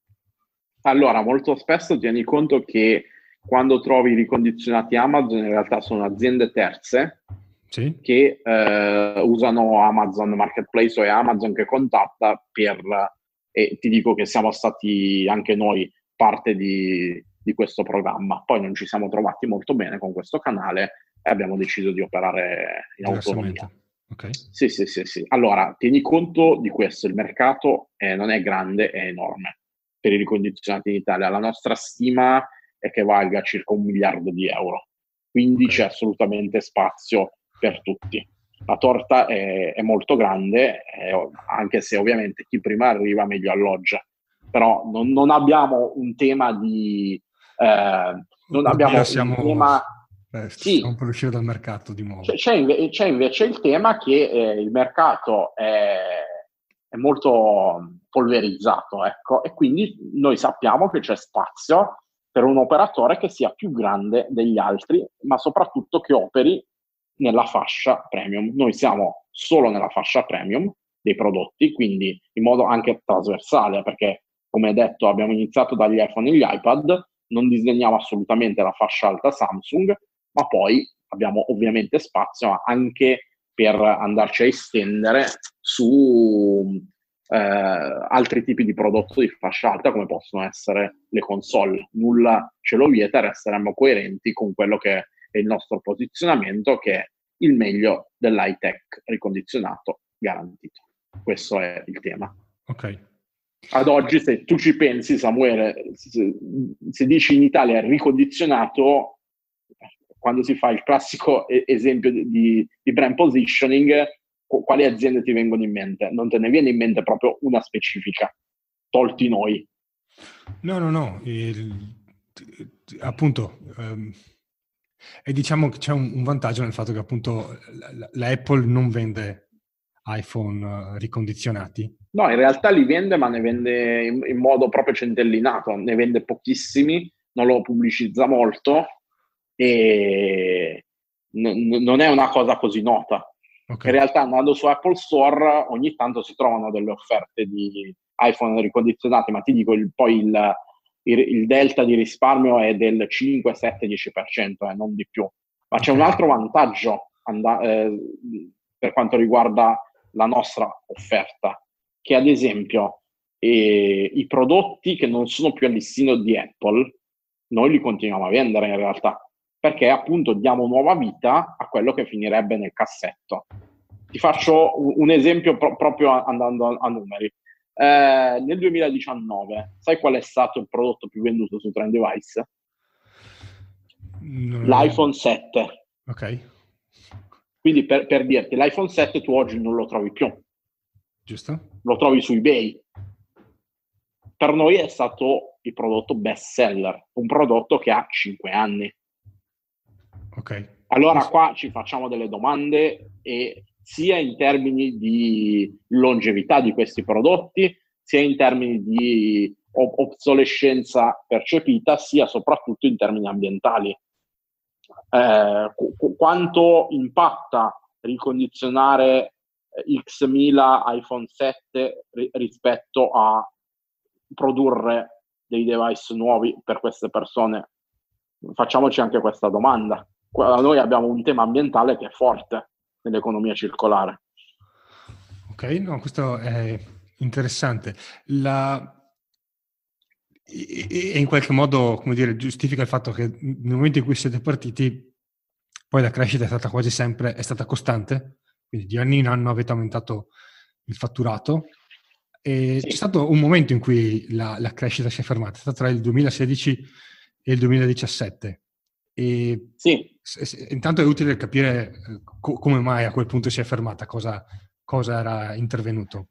Allora, molto spesso tieni conto che quando trovi i ricondizionati Amazon in realtà sono aziende terze sì. che eh, usano Amazon Marketplace o è Amazon che contatta per, e ti dico che siamo stati anche noi parte di, di questo programma. Poi non ci siamo trovati molto bene con questo canale e abbiamo deciso di operare in autonomia. Okay. Sì, sì, sì, sì. Allora, tieni conto di questo, il mercato è, non è grande, è enorme per i ricondizionati in Italia. La nostra stima è che valga circa un miliardo di euro, quindi okay. c'è assolutamente spazio per tutti. La torta è, è molto grande, è, anche se ovviamente chi prima arriva meglio alloggia, però non, non abbiamo un tema di eh, non abbiamo siamo, un tema... Eh, sì. Stiamo per uscire dal mercato di nuovo. C'è, inve- c'è invece il tema che eh, il mercato è, è, molto polverizzato, ecco, e quindi noi sappiamo che c'è spazio per un operatore che sia più grande degli altri, ma soprattutto che operi nella fascia premium. Noi siamo solo nella fascia premium dei prodotti, quindi in modo anche trasversale, perché come detto abbiamo iniziato dagli iPhone e gli iPad, non disegniamo assolutamente la fascia alta Samsung, ma poi abbiamo ovviamente spazio anche per andarci a estendere su eh, altri tipi di prodotto di fascia alta come possono essere le console. Nulla ce lo vieta, resteremo coerenti con quello che è il nostro posizionamento, che è il meglio dell'high tech ricondizionato garantito. Questo è il tema. Ok ad oggi, se tu ci pensi, Samuele, se, se dici in Italia ricondizionato, quando si fa il classico esempio di, di brand positioning, quali aziende ti vengono in mente? Non te ne viene in mente proprio una specifica, tolti noi. No, no, no. Il, appunto, um, e diciamo che c'è un, un, vantaggio nel fatto che appunto l'Apple non vende iPhone uh, ricondizionati, No, in realtà li vende, ma ne vende in, in modo proprio centellinato, ne vende pochissimi, non lo pubblicizza molto e n- non è una cosa così nota. Okay. In realtà andando su Apple Store ogni tanto si trovano delle offerte di iPhone ricondizionati, ma ti dico il, poi il, il, il, delta di risparmio è del 5, 7, 10%, eh, non di più. Ma c'è un altro vantaggio and- eh, per quanto riguarda la nostra offerta che ad esempio eh, i prodotti che non sono più al listino di Apple, noi li continuiamo a vendere in realtà, perché appunto diamo nuova vita a quello che finirebbe nel cassetto. Ti faccio un, esempio pro- proprio andando a, a numeri. Eh, nel 2019, sai qual è stato il prodotto più venduto su Trend Device? No. L'iPhone 7. Ok. Quindi per, per dirti, l'iPhone 7 tu oggi non lo trovi più Giusto. Lo trovi su eBay. Per noi è stato il prodotto best seller, un prodotto che ha 5 anni. Ok. Allora qua ci facciamo delle domande e sia in termini di longevità di questi prodotti, sia in termini di obsolescenza percepita, sia soprattutto in termini ambientali. Eh, qu- quanto impatta ricondizionare X1000 iPhone 7 ri- rispetto a produrre dei device nuovi per queste persone? Facciamoci anche questa domanda. Noi abbiamo un tema ambientale che è forte nell'economia circolare. Ok, no, questo è interessante. La... E in qualche modo, come dire, giustifica il fatto che nel momento in cui siete partiti, poi la crescita è stata quasi sempre, è stata costante? quindi di anno in anno avete aumentato il fatturato. E sì. C'è stato un momento in cui la, la, crescita si è fermata, è stato tra il 2016 e il 2017. E sì. se, se, intanto è utile capire eh, co- come mai a quel punto si è fermata, cosa, cosa era intervenuto.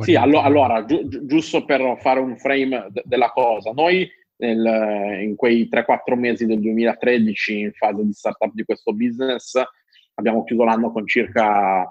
Sì, allo- allora, gi- giusto per fare un frame de- della cosa, noi nel, in quei 3-4 mesi del 2013 in fase di startup di questo business abbiamo chiuso l'anno con circa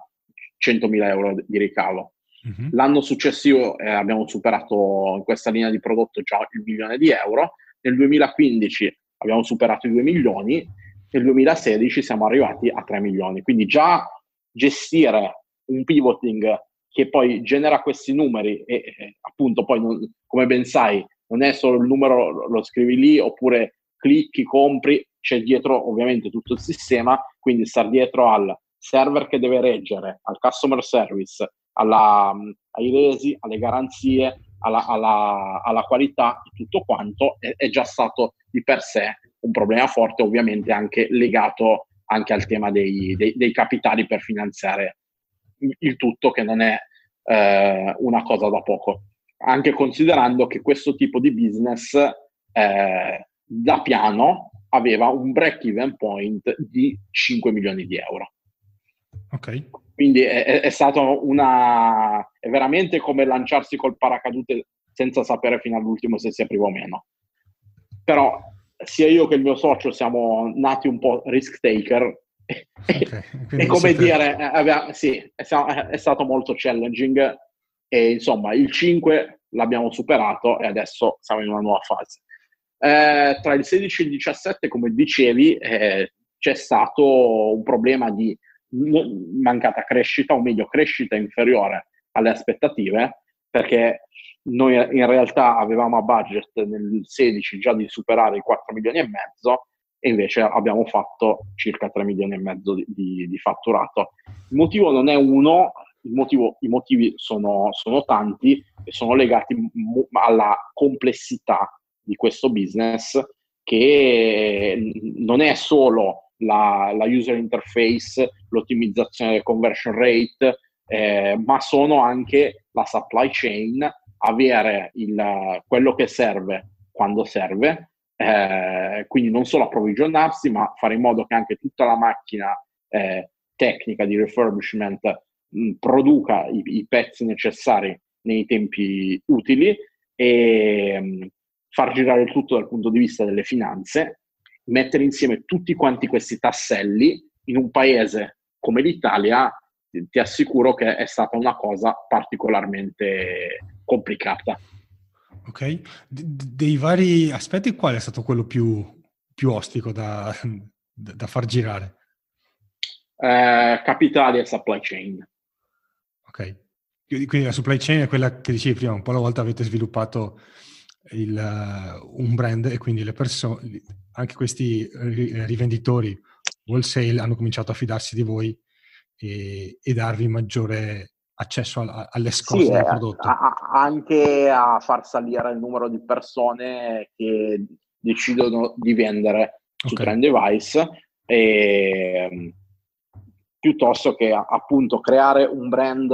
100.000 euro di ricavo. Uh-huh. L'anno successivo eh, abbiamo superato in questa linea di prodotto già il milione di euro, nel 2015 abbiamo superato i 2 milioni, nel 2016 siamo arrivati a 3 milioni. Quindi già gestire un pivoting che poi genera questi numeri e, appunto poi non, come ben sai non è solo il numero lo scrivi lì oppure clicchi, compri, c'è dietro ovviamente tutto il sistema, quindi star dietro al server che deve reggere, al customer service, alla, ai resi, alle garanzie, alla, alla, alla qualità, tutto quanto è, è, già stato di per sé un problema forte, ovviamente anche legato anche al tema dei, dei, dei capitali per finanziare il tutto, che non è eh, una cosa da poco. Anche considerando che questo tipo di business eh, da piano aveva un break-even point di 5 milioni di euro. Ok. Quindi è, è stato una... è veramente come lanciarsi col paracadute senza sapere fino all'ultimo se si apriva o meno. Però sia io che il mio socio siamo nati un po' risk taker okay, e come dire, eh, sì, è, è, stato molto challenging e insomma il 5 l'abbiamo superato e adesso siamo in una nuova fase. Eh, tra il 16 e il 17, come dicevi, eh, c'è stato un problema di mancata crescita, o meglio crescita inferiore alle aspettative, perché noi in realtà avevamo a budget nel 16 già di superare i 4 milioni e mezzo e invece abbiamo fatto circa 3 milioni e mezzo di, di, di fatturato. Il motivo non è uno, motivo, i motivi sono, sono, tanti e sono legati alla complessità di questo business che non è solo la, la user interface, l'ottimizzazione del conversion rate, eh, ma sono anche la supply chain, avere il, quello che serve quando serve, eh, quindi non solo approvvigionarsi, ma fare in modo che anche tutta la macchina eh, tecnica di refurbishment mh, produca i, i, pezzi necessari nei tempi utili e mh, far girare il tutto dal punto di vista delle finanze, mettere insieme tutti quanti questi tasselli in un paese come l'Italia, ti assicuro che è stata una cosa particolarmente complicata. Ok, D- dei vari aspetti qual è stato quello più, più ostico da, da, far girare? Eh, capitali e supply chain. Ok, quindi la supply chain è quella che dicevi prima, un po' alla volta avete sviluppato il, uh, un brand e quindi le persone, anche questi rivenditori wholesale hanno cominciato a fidarsi di voi e, e darvi maggiore accesso a, alle scorte sì, del eh, prodotto. A, anche a far salire il numero di persone che decidono di vendere okay. su Trend Device e, piuttosto che appunto creare un brand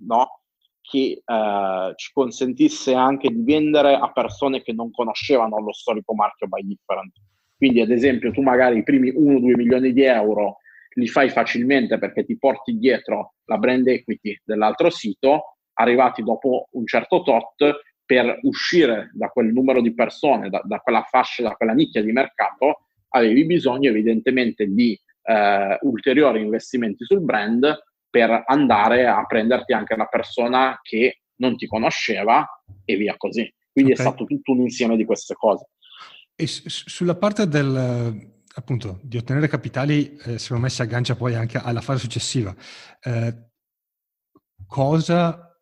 no, che eh, ci consentisse anche di vendere a persone che non conoscevano lo storico marchio by different. Quindi, ad esempio, tu magari i primi 1-2 milioni di euro li fai facilmente perché ti porti dietro la brand equity dell'altro sito, arrivati dopo un certo tot, per uscire da quel numero di persone, da, da quella fascia, da quella nicchia di mercato, avevi bisogno evidentemente di eh, ulteriori investimenti sul brand per andare a prenderti anche la persona che non ti conosceva e via così. Quindi okay. è stato tutto un insieme di queste cose. E s- sulla parte del, appunto, di ottenere capitali, eh, secondo me si aggancia poi anche alla fase successiva. Eh, cosa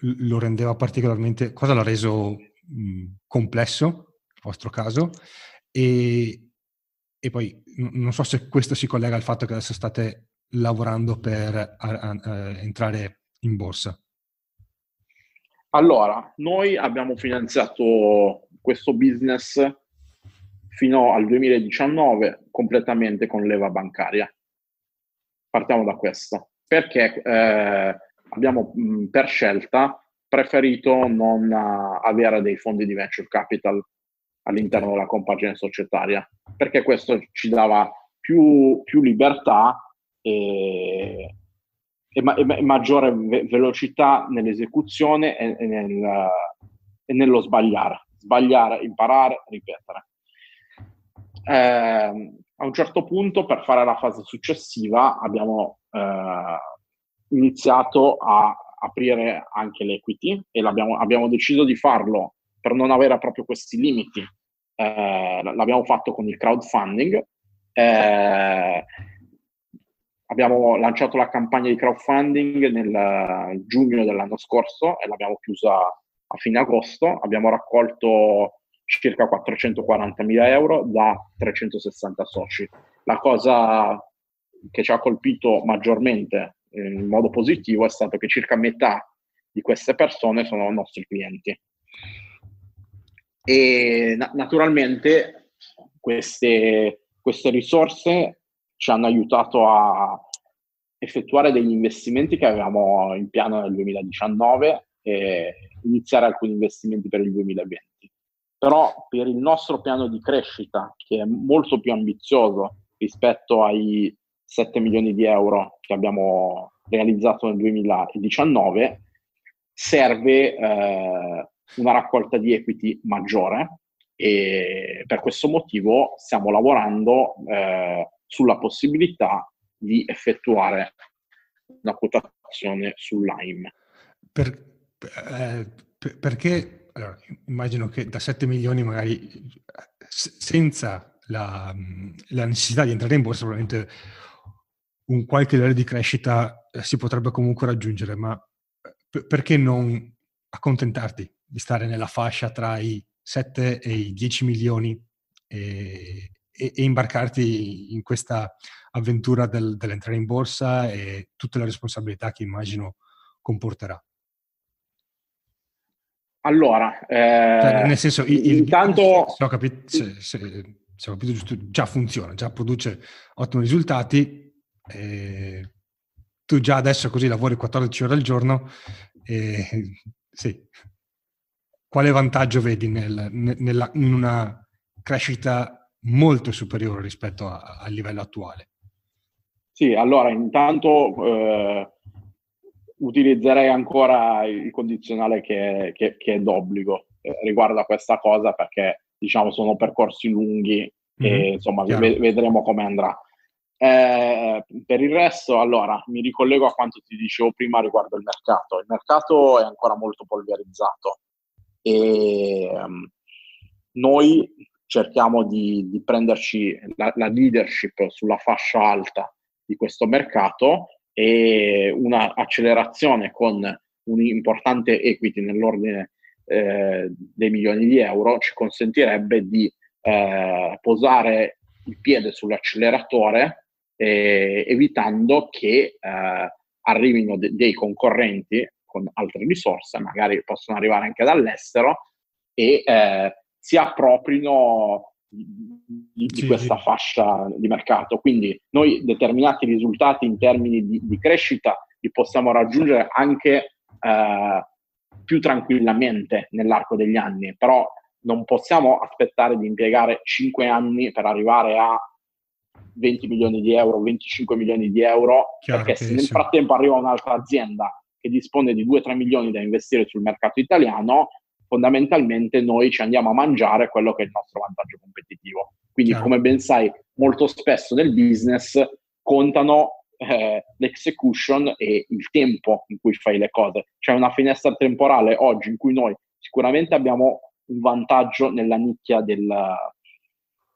lo rendeva particolarmente, cosa l'ha reso mh, complesso, nel vostro caso, e, e poi n- non so se questo si collega al fatto che adesso state lavorando per a, a, a entrare in borsa? Allora, noi abbiamo finanziato questo business fino al 2019 completamente con leva bancaria. Partiamo da questo, perché eh, abbiamo mh, per scelta preferito non uh, avere dei fondi di venture capital all'interno della compagine societaria, perché questo ci dava più, più libertà e, e, ma, e maggiore ve- velocità nell'esecuzione nel, e, nello sbagliare. Sbagliare, imparare, ripetere. Eh, a un certo punto, per fare la fase successiva, abbiamo eh, iniziato a aprire anche l'equity e abbiamo deciso di farlo per non avere proprio questi limiti. Eh, l'abbiamo fatto con il crowdfunding. Eh, abbiamo lanciato la campagna di crowdfunding nel giugno dell'anno scorso e l'abbiamo chiusa a fine agosto. Abbiamo raccolto circa 440 mila euro da 360 soci. La cosa che ci ha colpito maggiormente in modo positivo è stato che circa metà di queste persone sono nostri clienti. E na- naturalmente queste, queste risorse ci hanno aiutato a effettuare degli investimenti che avevamo in piano nel 2019 e iniziare alcuni investimenti per il 2020. Però per il nostro piano di crescita, che è molto più ambizioso rispetto ai 7 milioni di euro che abbiamo realizzato nel 2019, serve eh, una raccolta di equity maggiore e per questo motivo stiamo lavorando eh, sulla possibilità di effettuare una quotazione sull'AIM. Per, eh, per, perché allora, immagino che da 7 milioni magari senza la, la, necessità di entrare in borsa probabilmente un qualche livello di crescita eh, si potrebbe comunque raggiungere, ma eh, perché non accontentarti di stare nella fascia tra i 7 e i 10 milioni e, e, e imbarcarti in questa avventura del, dell'entrare in borsa e tutte le responsabilità che immagino comporterà? Allora, eh, cioè, nel senso, il, intanto... Se ho, capito, se, se, se ho capito giusto, già funziona, già produce ottimi risultati. Eh, tu già adesso così lavori 14 ore al giorno. Eh, sì. Quale vantaggio vedi nel, nella, in una crescita molto superiore rispetto a, al livello attuale? Sì, allora intanto eh, utilizzerei ancora il condizionale che, che, che è d'obbligo eh, riguardo a questa cosa perché diciamo sono percorsi lunghi mm-hmm. e insomma v- vedremo come andrà. Eh, per il resto, allora, mi ricollego a quanto ti dicevo prima riguardo il mercato. Il mercato è ancora molto polverizzato e um, noi cerchiamo di, di prenderci la, la, leadership sulla fascia alta di questo mercato e una accelerazione con un importante equity nell'ordine eh, dei milioni di euro ci consentirebbe di eh, posare il piede sull'acceleratore eh, evitando che eh, arrivino de- dei concorrenti con altre risorse, magari possono arrivare anche dall'estero e eh, si approprino di, di questa fascia di mercato. Quindi noi determinati risultati in termini di, di crescita li possiamo raggiungere anche eh, più tranquillamente nell'arco degli anni, però non possiamo aspettare di impiegare 5 anni per arrivare a 20 milioni di euro, 25 milioni di euro, Chiaro perché se nel frattempo arriva un'altra azienda che dispone di 2-3 milioni da investire sul mercato italiano, fondamentalmente noi ci andiamo a mangiare quello che è il nostro vantaggio competitivo. Quindi, Chiaro. come ben sai, molto spesso nel business contano eh, l'execution e il tempo in cui fai le cose. C'è una finestra temporale oggi in cui noi sicuramente abbiamo un vantaggio nella nicchia del,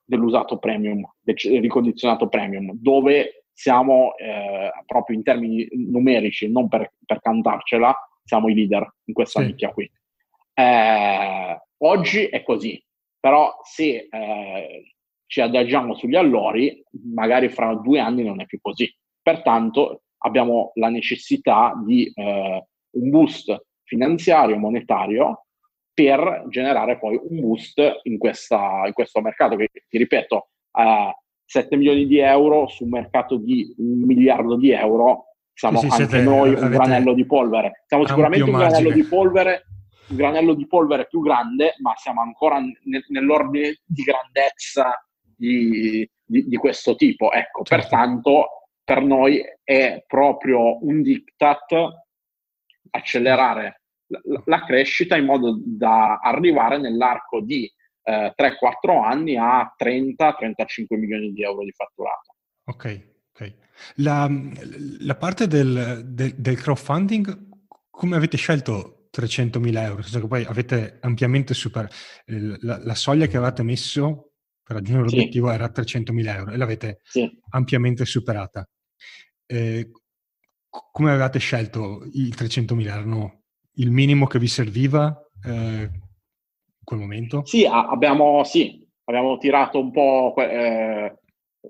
dell'usato premium, del ricondizionato premium, dove siamo eh, proprio in termini numerici, non per, per, cantarcela, siamo i leader in questa sì. nicchia qui. Eh, oggi è così, però se eh, ci adagiamo sugli allori, magari fra due anni non è più così. Pertanto abbiamo la necessità di eh, un boost finanziario, monetario, per generare poi un boost in, questa, in questo mercato che, ti ripeto, eh, 7 milioni di euro su un mercato di un miliardo di euro, siamo sì, anche siete, noi un granello di polvere. Siamo sicuramente un granello di polvere un granello di polvere più grande, ma siamo ancora ne- nell'ordine di grandezza di, di, di questo tipo. Ecco, certo. pertanto per noi è proprio un diktat accelerare la, la crescita in modo da arrivare nell'arco di eh, 3-4 anni a 30-35 milioni di euro di fatturato. Ok, ok. La, la parte del, del, del crowdfunding, come avete scelto 300.000 euro, nel senso che poi avete ampiamente superato la, la, soglia che avevate messo per raggiungere l'obiettivo sì. era 300.000 euro e l'avete sì. ampiamente superata. Eh, come avevate scelto i 300.000? Erano il minimo che vi serviva? Eh, in quel momento? Sì, abbiamo, sì, abbiamo tirato un po' eh,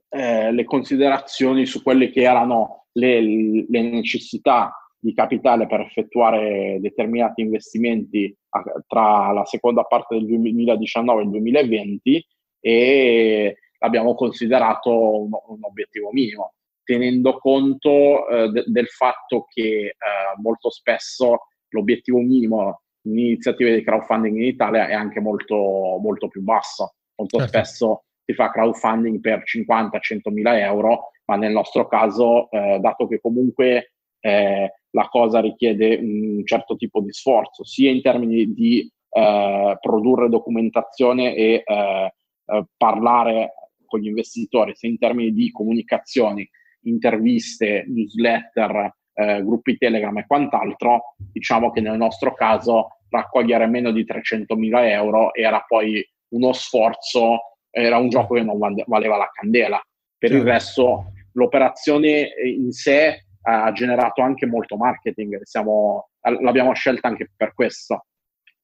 eh, le considerazioni su quelle che erano le, le, necessità di capitale per effettuare determinati investimenti a, tra la seconda parte del 2019 e il 2020 e l'abbiamo considerato un, un obiettivo minimo, tenendo conto eh, de, del fatto che eh, molto spesso l'obiettivo minimo in iniziative di crowdfunding in Italia è anche molto, molto più basso. Molto certo. spesso si fa crowdfunding per 50-100 mila euro, ma nel nostro caso, eh, dato che comunque eh, la cosa richiede un certo tipo di sforzo, sia in termini di eh, produrre documentazione e eh, eh, parlare con gli investitori, sia in termini di comunicazioni, interviste, newsletter, eh, gruppi Telegram e quant'altro, diciamo che nel nostro caso raccogliere meno di 300.000 euro era poi uno sforzo, era un gioco che non valeva la candela. Per il resto l'operazione in sé ha generato anche molto marketing, Siamo, l'abbiamo scelta anche per questo.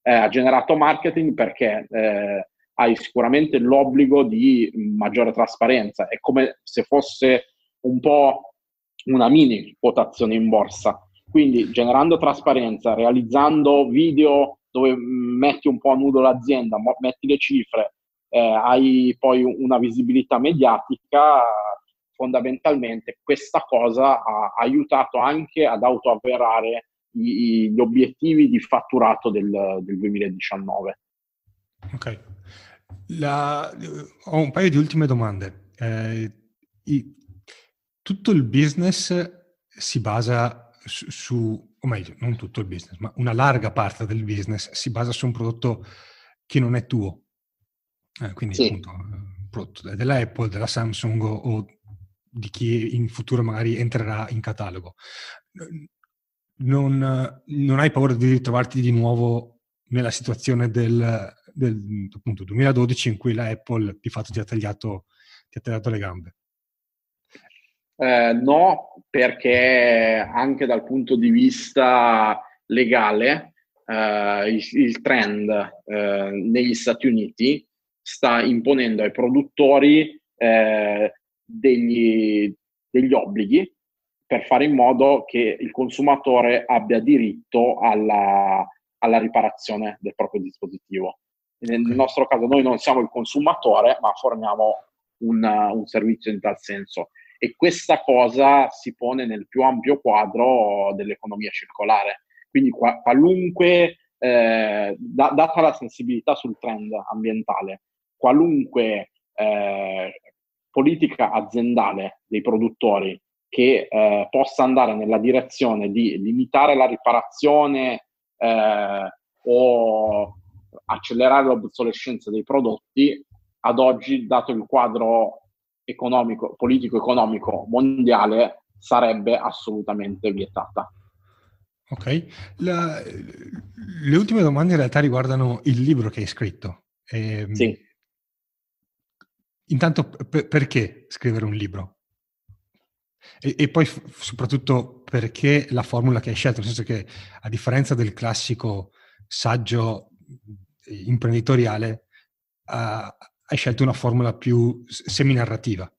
Eh, ha generato marketing perché eh, hai sicuramente l'obbligo di maggiore trasparenza, è come se fosse un po' una mini quotazione in borsa. Quindi generando trasparenza, realizzando video dove metti un po' a nudo l'azienda, metti le cifre, eh, hai poi una visibilità mediatica, fondamentalmente questa cosa ha aiutato anche ad autoavverare gli obiettivi di fatturato del, del 2019. Ok. La, ho un paio di ultime domande. Eh, i, tutto il business si basa su, su, o meglio, non tutto il business, ma una larga parte del business si basa su un prodotto che non è tuo. Eh, quindi sì. appunto un prodotto dell'Apple, della Samsung o, o, di chi in futuro magari entrerà in catalogo. Non, non hai paura di ritrovarti di nuovo nella situazione del, del appunto, 2012 in cui la Apple di fatto ti ha tagliato, ti ha tagliato le gambe? Eh, no, perché anche dal punto di vista legale eh, il, il, trend eh, negli Stati Uniti sta imponendo ai produttori eh, degli, degli obblighi per fare in modo che il consumatore abbia diritto alla, alla riparazione del proprio dispositivo. Nel nostro caso noi non siamo il consumatore, ma forniamo un, un servizio in tal senso e questa cosa si pone nel più ampio quadro dell'economia circolare. Quindi qua, qualunque, eh, da, data la sensibilità sul trend ambientale, qualunque eh, politica aziendale dei produttori che eh, possa andare nella direzione di limitare la riparazione eh, o accelerare l'obsolescenza dei prodotti, ad oggi, dato il quadro economico, politico-economico mondiale sarebbe assolutamente vietata. Ok, La, le ultime domande in realtà riguardano il libro che hai scritto. E, ehm, sì. Intanto, p- perché scrivere un libro? E, e, poi f- soprattutto perché la formula che hai scelto, nel senso che a differenza del classico saggio imprenditoriale, uh, hai scelto una formula più seminarrativa?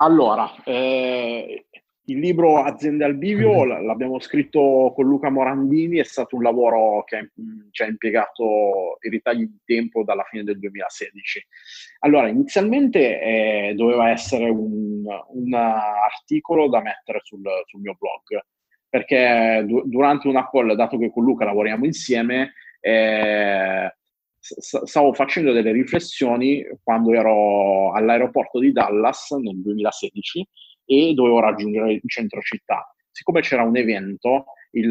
Allora, eh, il libro Aziende al Bivio mm-hmm. l'abbiamo scritto con Luca Morandini, è stato un lavoro che ci ha impiegato i ritagli di tempo dalla fine del 2016. Allora, inizialmente eh, doveva essere un, un, articolo da mettere sul, sul mio blog, perché du- durante una call, dato che con Luca lavoriamo insieme, eh, stavo facendo delle riflessioni quando ero all'aeroporto di Dallas nel 2016 e dovevo raggiungere il centro città. Siccome c'era un evento, il,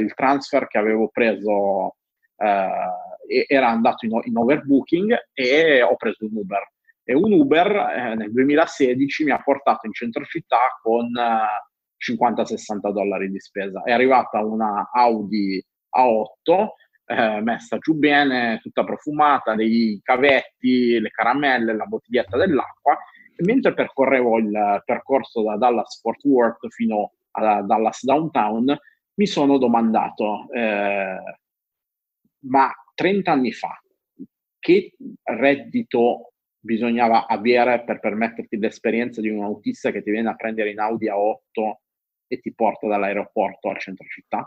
il transfer che avevo preso eh, era andato in, in, overbooking e ho preso un Uber. E un Uber eh, nel 2016 mi ha portato in centro città con eh, 50-60 dollari di spesa. È arrivata una Audi A8 eh, messa giù bene, tutta profumata, dei cavetti, le caramelle, la bottiglietta dell'acqua. E mentre percorrevo il percorso da Dallas Fort Worth fino a Dallas Downtown, mi sono domandato, eh, ma 30 anni fa, che reddito bisognava avere per permetterti l'esperienza di un autista che ti viene a prendere in Audi A8 e ti porta dall'aeroporto al centro città?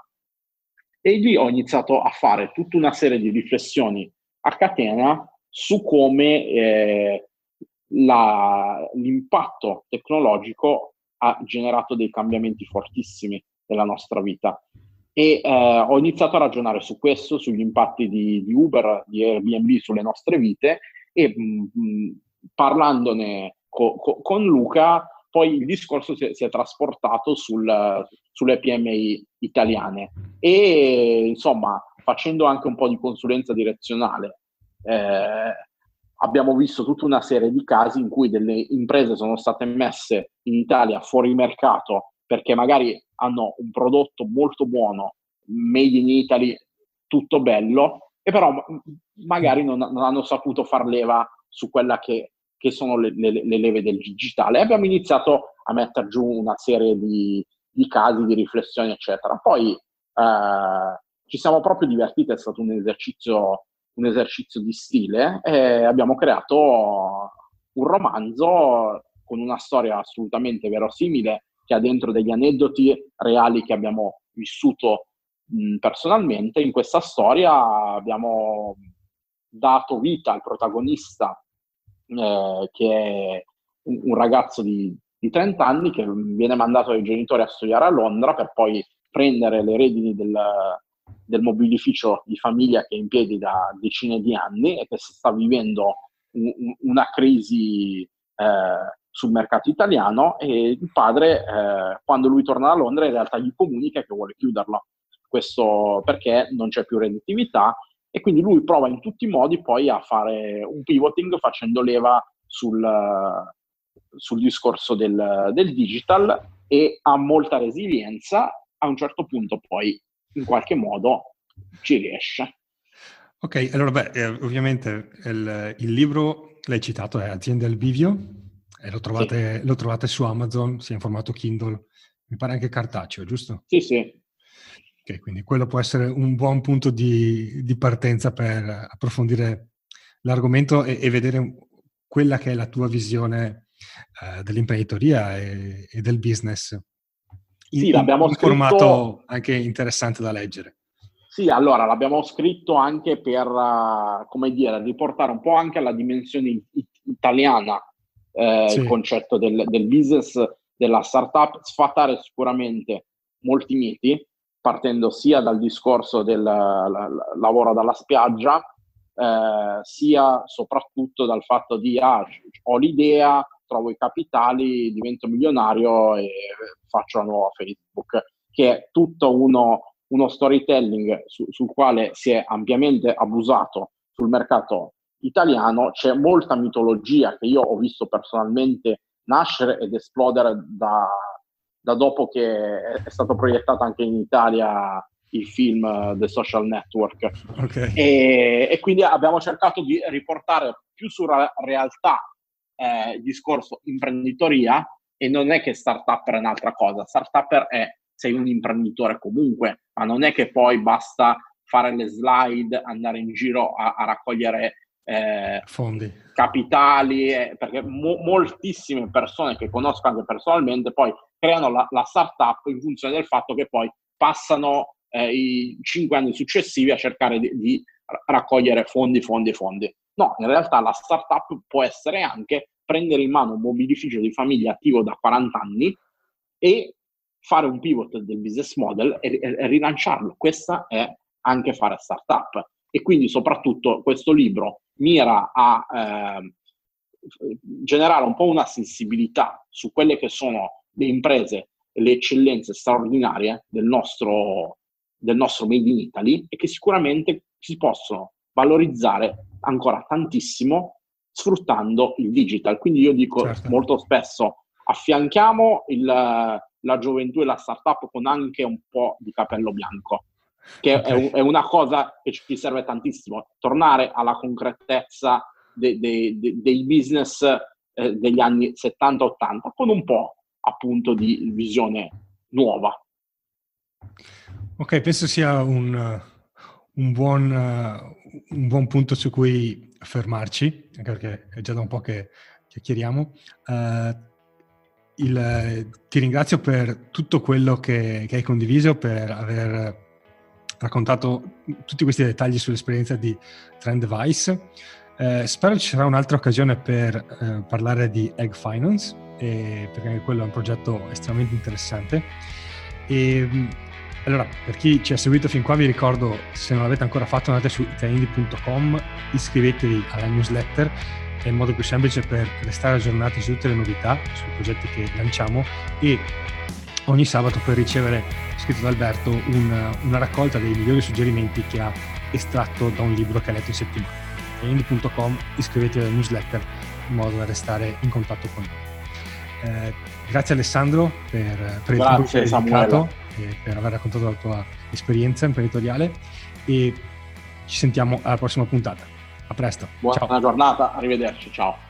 E lì ho iniziato a fare tutta una serie di riflessioni a catena su come eh, la, l'impatto tecnologico ha generato dei cambiamenti fortissimi nella nostra vita. E eh, ho iniziato a ragionare su questo, sugli impatti di, di Uber, di Airbnb sulle nostre vite e mh, mm, mm, parlandone co- co- con Luca, poi il discorso si è, si è trasportato sul, sulle PMI italiane e insomma facendo anche un po' di consulenza direzionale. Eh, abbiamo visto tutta una serie di casi in cui delle imprese sono state messe in Italia fuori mercato perché magari hanno un prodotto molto buono, made in Italy, tutto bello, e però magari non, non hanno saputo far leva su quella che, che sono le, le, le, leve del digitale. E abbiamo iniziato a mettere giù una serie di, di casi, di riflessioni, eccetera. Poi eh, ci siamo proprio divertiti, è stato un esercizio un esercizio di stile e abbiamo creato un romanzo con una storia assolutamente verosimile che ha dentro degli aneddoti reali che abbiamo vissuto personalmente. In questa storia abbiamo dato vita al protagonista eh, che è un, un ragazzo di, di 30 anni che viene mandato dai genitori a studiare a Londra per poi prendere le redini del, del mobilificio di famiglia che è in piedi da decine di anni e che sta vivendo un, una crisi eh, sul mercato italiano e il padre, eh, quando lui torna da Londra, in realtà gli comunica che vuole chiuderlo, questo perché non c'è più redditività e quindi lui prova in tutti i modi poi a fare un pivoting facendo leva sul, sul discorso del, del digital e ha molta resilienza, a un certo punto poi in qualche modo ci riesce. Ok, allora beh, eh, ovviamente il, il, libro, l'hai citato, è Azienda al Bivio, e lo trovate, sì. lo trovate su Amazon, sia in formato Kindle, mi pare anche cartaceo, giusto? Sì, sì. Ok, quindi quello può essere un buon punto di, di partenza per approfondire l'argomento e, e, vedere quella che è la tua visione eh, dell'imprenditoria e, e del business sì, in, l'abbiamo un scritto... formato anche interessante da leggere. Sì, allora l'abbiamo scritto anche per, uh, come dire, riportare un po' anche alla dimensione it- italiana eh, sì. il concetto del, del, business, della startup, sfatare sicuramente molti miti, partendo sia dal discorso del la, la, lavoro dalla spiaggia, eh, sia soprattutto dal fatto di ah, ho l'idea, trovo i capitali, divento milionario e faccio la nuova Facebook, che è tutto uno, uno storytelling su, sul quale si è ampiamente abusato sul mercato italiano. C'è molta mitologia che io ho visto personalmente nascere ed esplodere da, da dopo che è stato proiettato anche in Italia il film The Social Network. Okay. E, e, quindi abbiamo cercato di riportare più sulla realtà eh, il discorso imprenditoria e non è che startup è un'altra cosa, startup è sei un imprenditore comunque, ma non è che poi basta fare le slide, andare in giro a, a raccogliere eh, fondi, capitali, eh, perché mo- moltissime persone che conosco anche personalmente poi creano la, la startup in funzione del fatto che poi passano eh, i cinque anni successivi a cercare di, di raccogliere fondi, fondi, fondi. No, in realtà la startup può essere anche prendere in mano un mobilificio di famiglia attivo da 40 anni e fare un pivot del business model e, e rilanciarlo. Questa è anche fare startup. E quindi soprattutto questo libro mira a eh, generare un po' una sensibilità su quelle che sono le imprese e le eccellenze straordinarie del nostro, del nostro Made in Italy e che sicuramente si possono valorizzare ancora tantissimo sfruttando il digital. Quindi io dico certo. molto spesso affianchiamo il, la gioventù e la startup con anche un po' di capello bianco, che okay. è, è, una cosa che ci serve tantissimo, tornare alla concretezza de, de, de, dei business eh, degli anni 70-80 con un po' appunto di visione nuova. Ok, penso sia un, un buon, un buon, punto su cui fermarci, anche perché è già da un po' che chiacchieriamo. Uh, il, ti ringrazio per tutto quello che, che, hai condiviso, per aver raccontato tutti questi dettagli sull'esperienza di Trend Device. Eh, spero ci sarà un'altra occasione per eh, parlare di Egg Finance, eh, perché anche quello è un progetto estremamente interessante. E, allora, per chi ci ha seguito fin qua, vi ricordo, se non l'avete ancora fatto, andate su italiandi.com, iscrivetevi alla newsletter, è il modo più semplice per restare aggiornati su tutte le novità, sui progetti che lanciamo e ogni sabato per ricevere, scritto da Alberto, una, una raccolta dei migliori suggerimenti che ha estratto da un libro che ha letto in settimana indie.com, iscrivetevi alla newsletter in modo da restare in contatto con noi. Eh, grazie Alessandro per, per il tempo che hai dedicato e per aver raccontato la tua esperienza imprenditoriale e ci sentiamo alla prossima puntata. A presto. Buona ciao. giornata, arrivederci, ciao.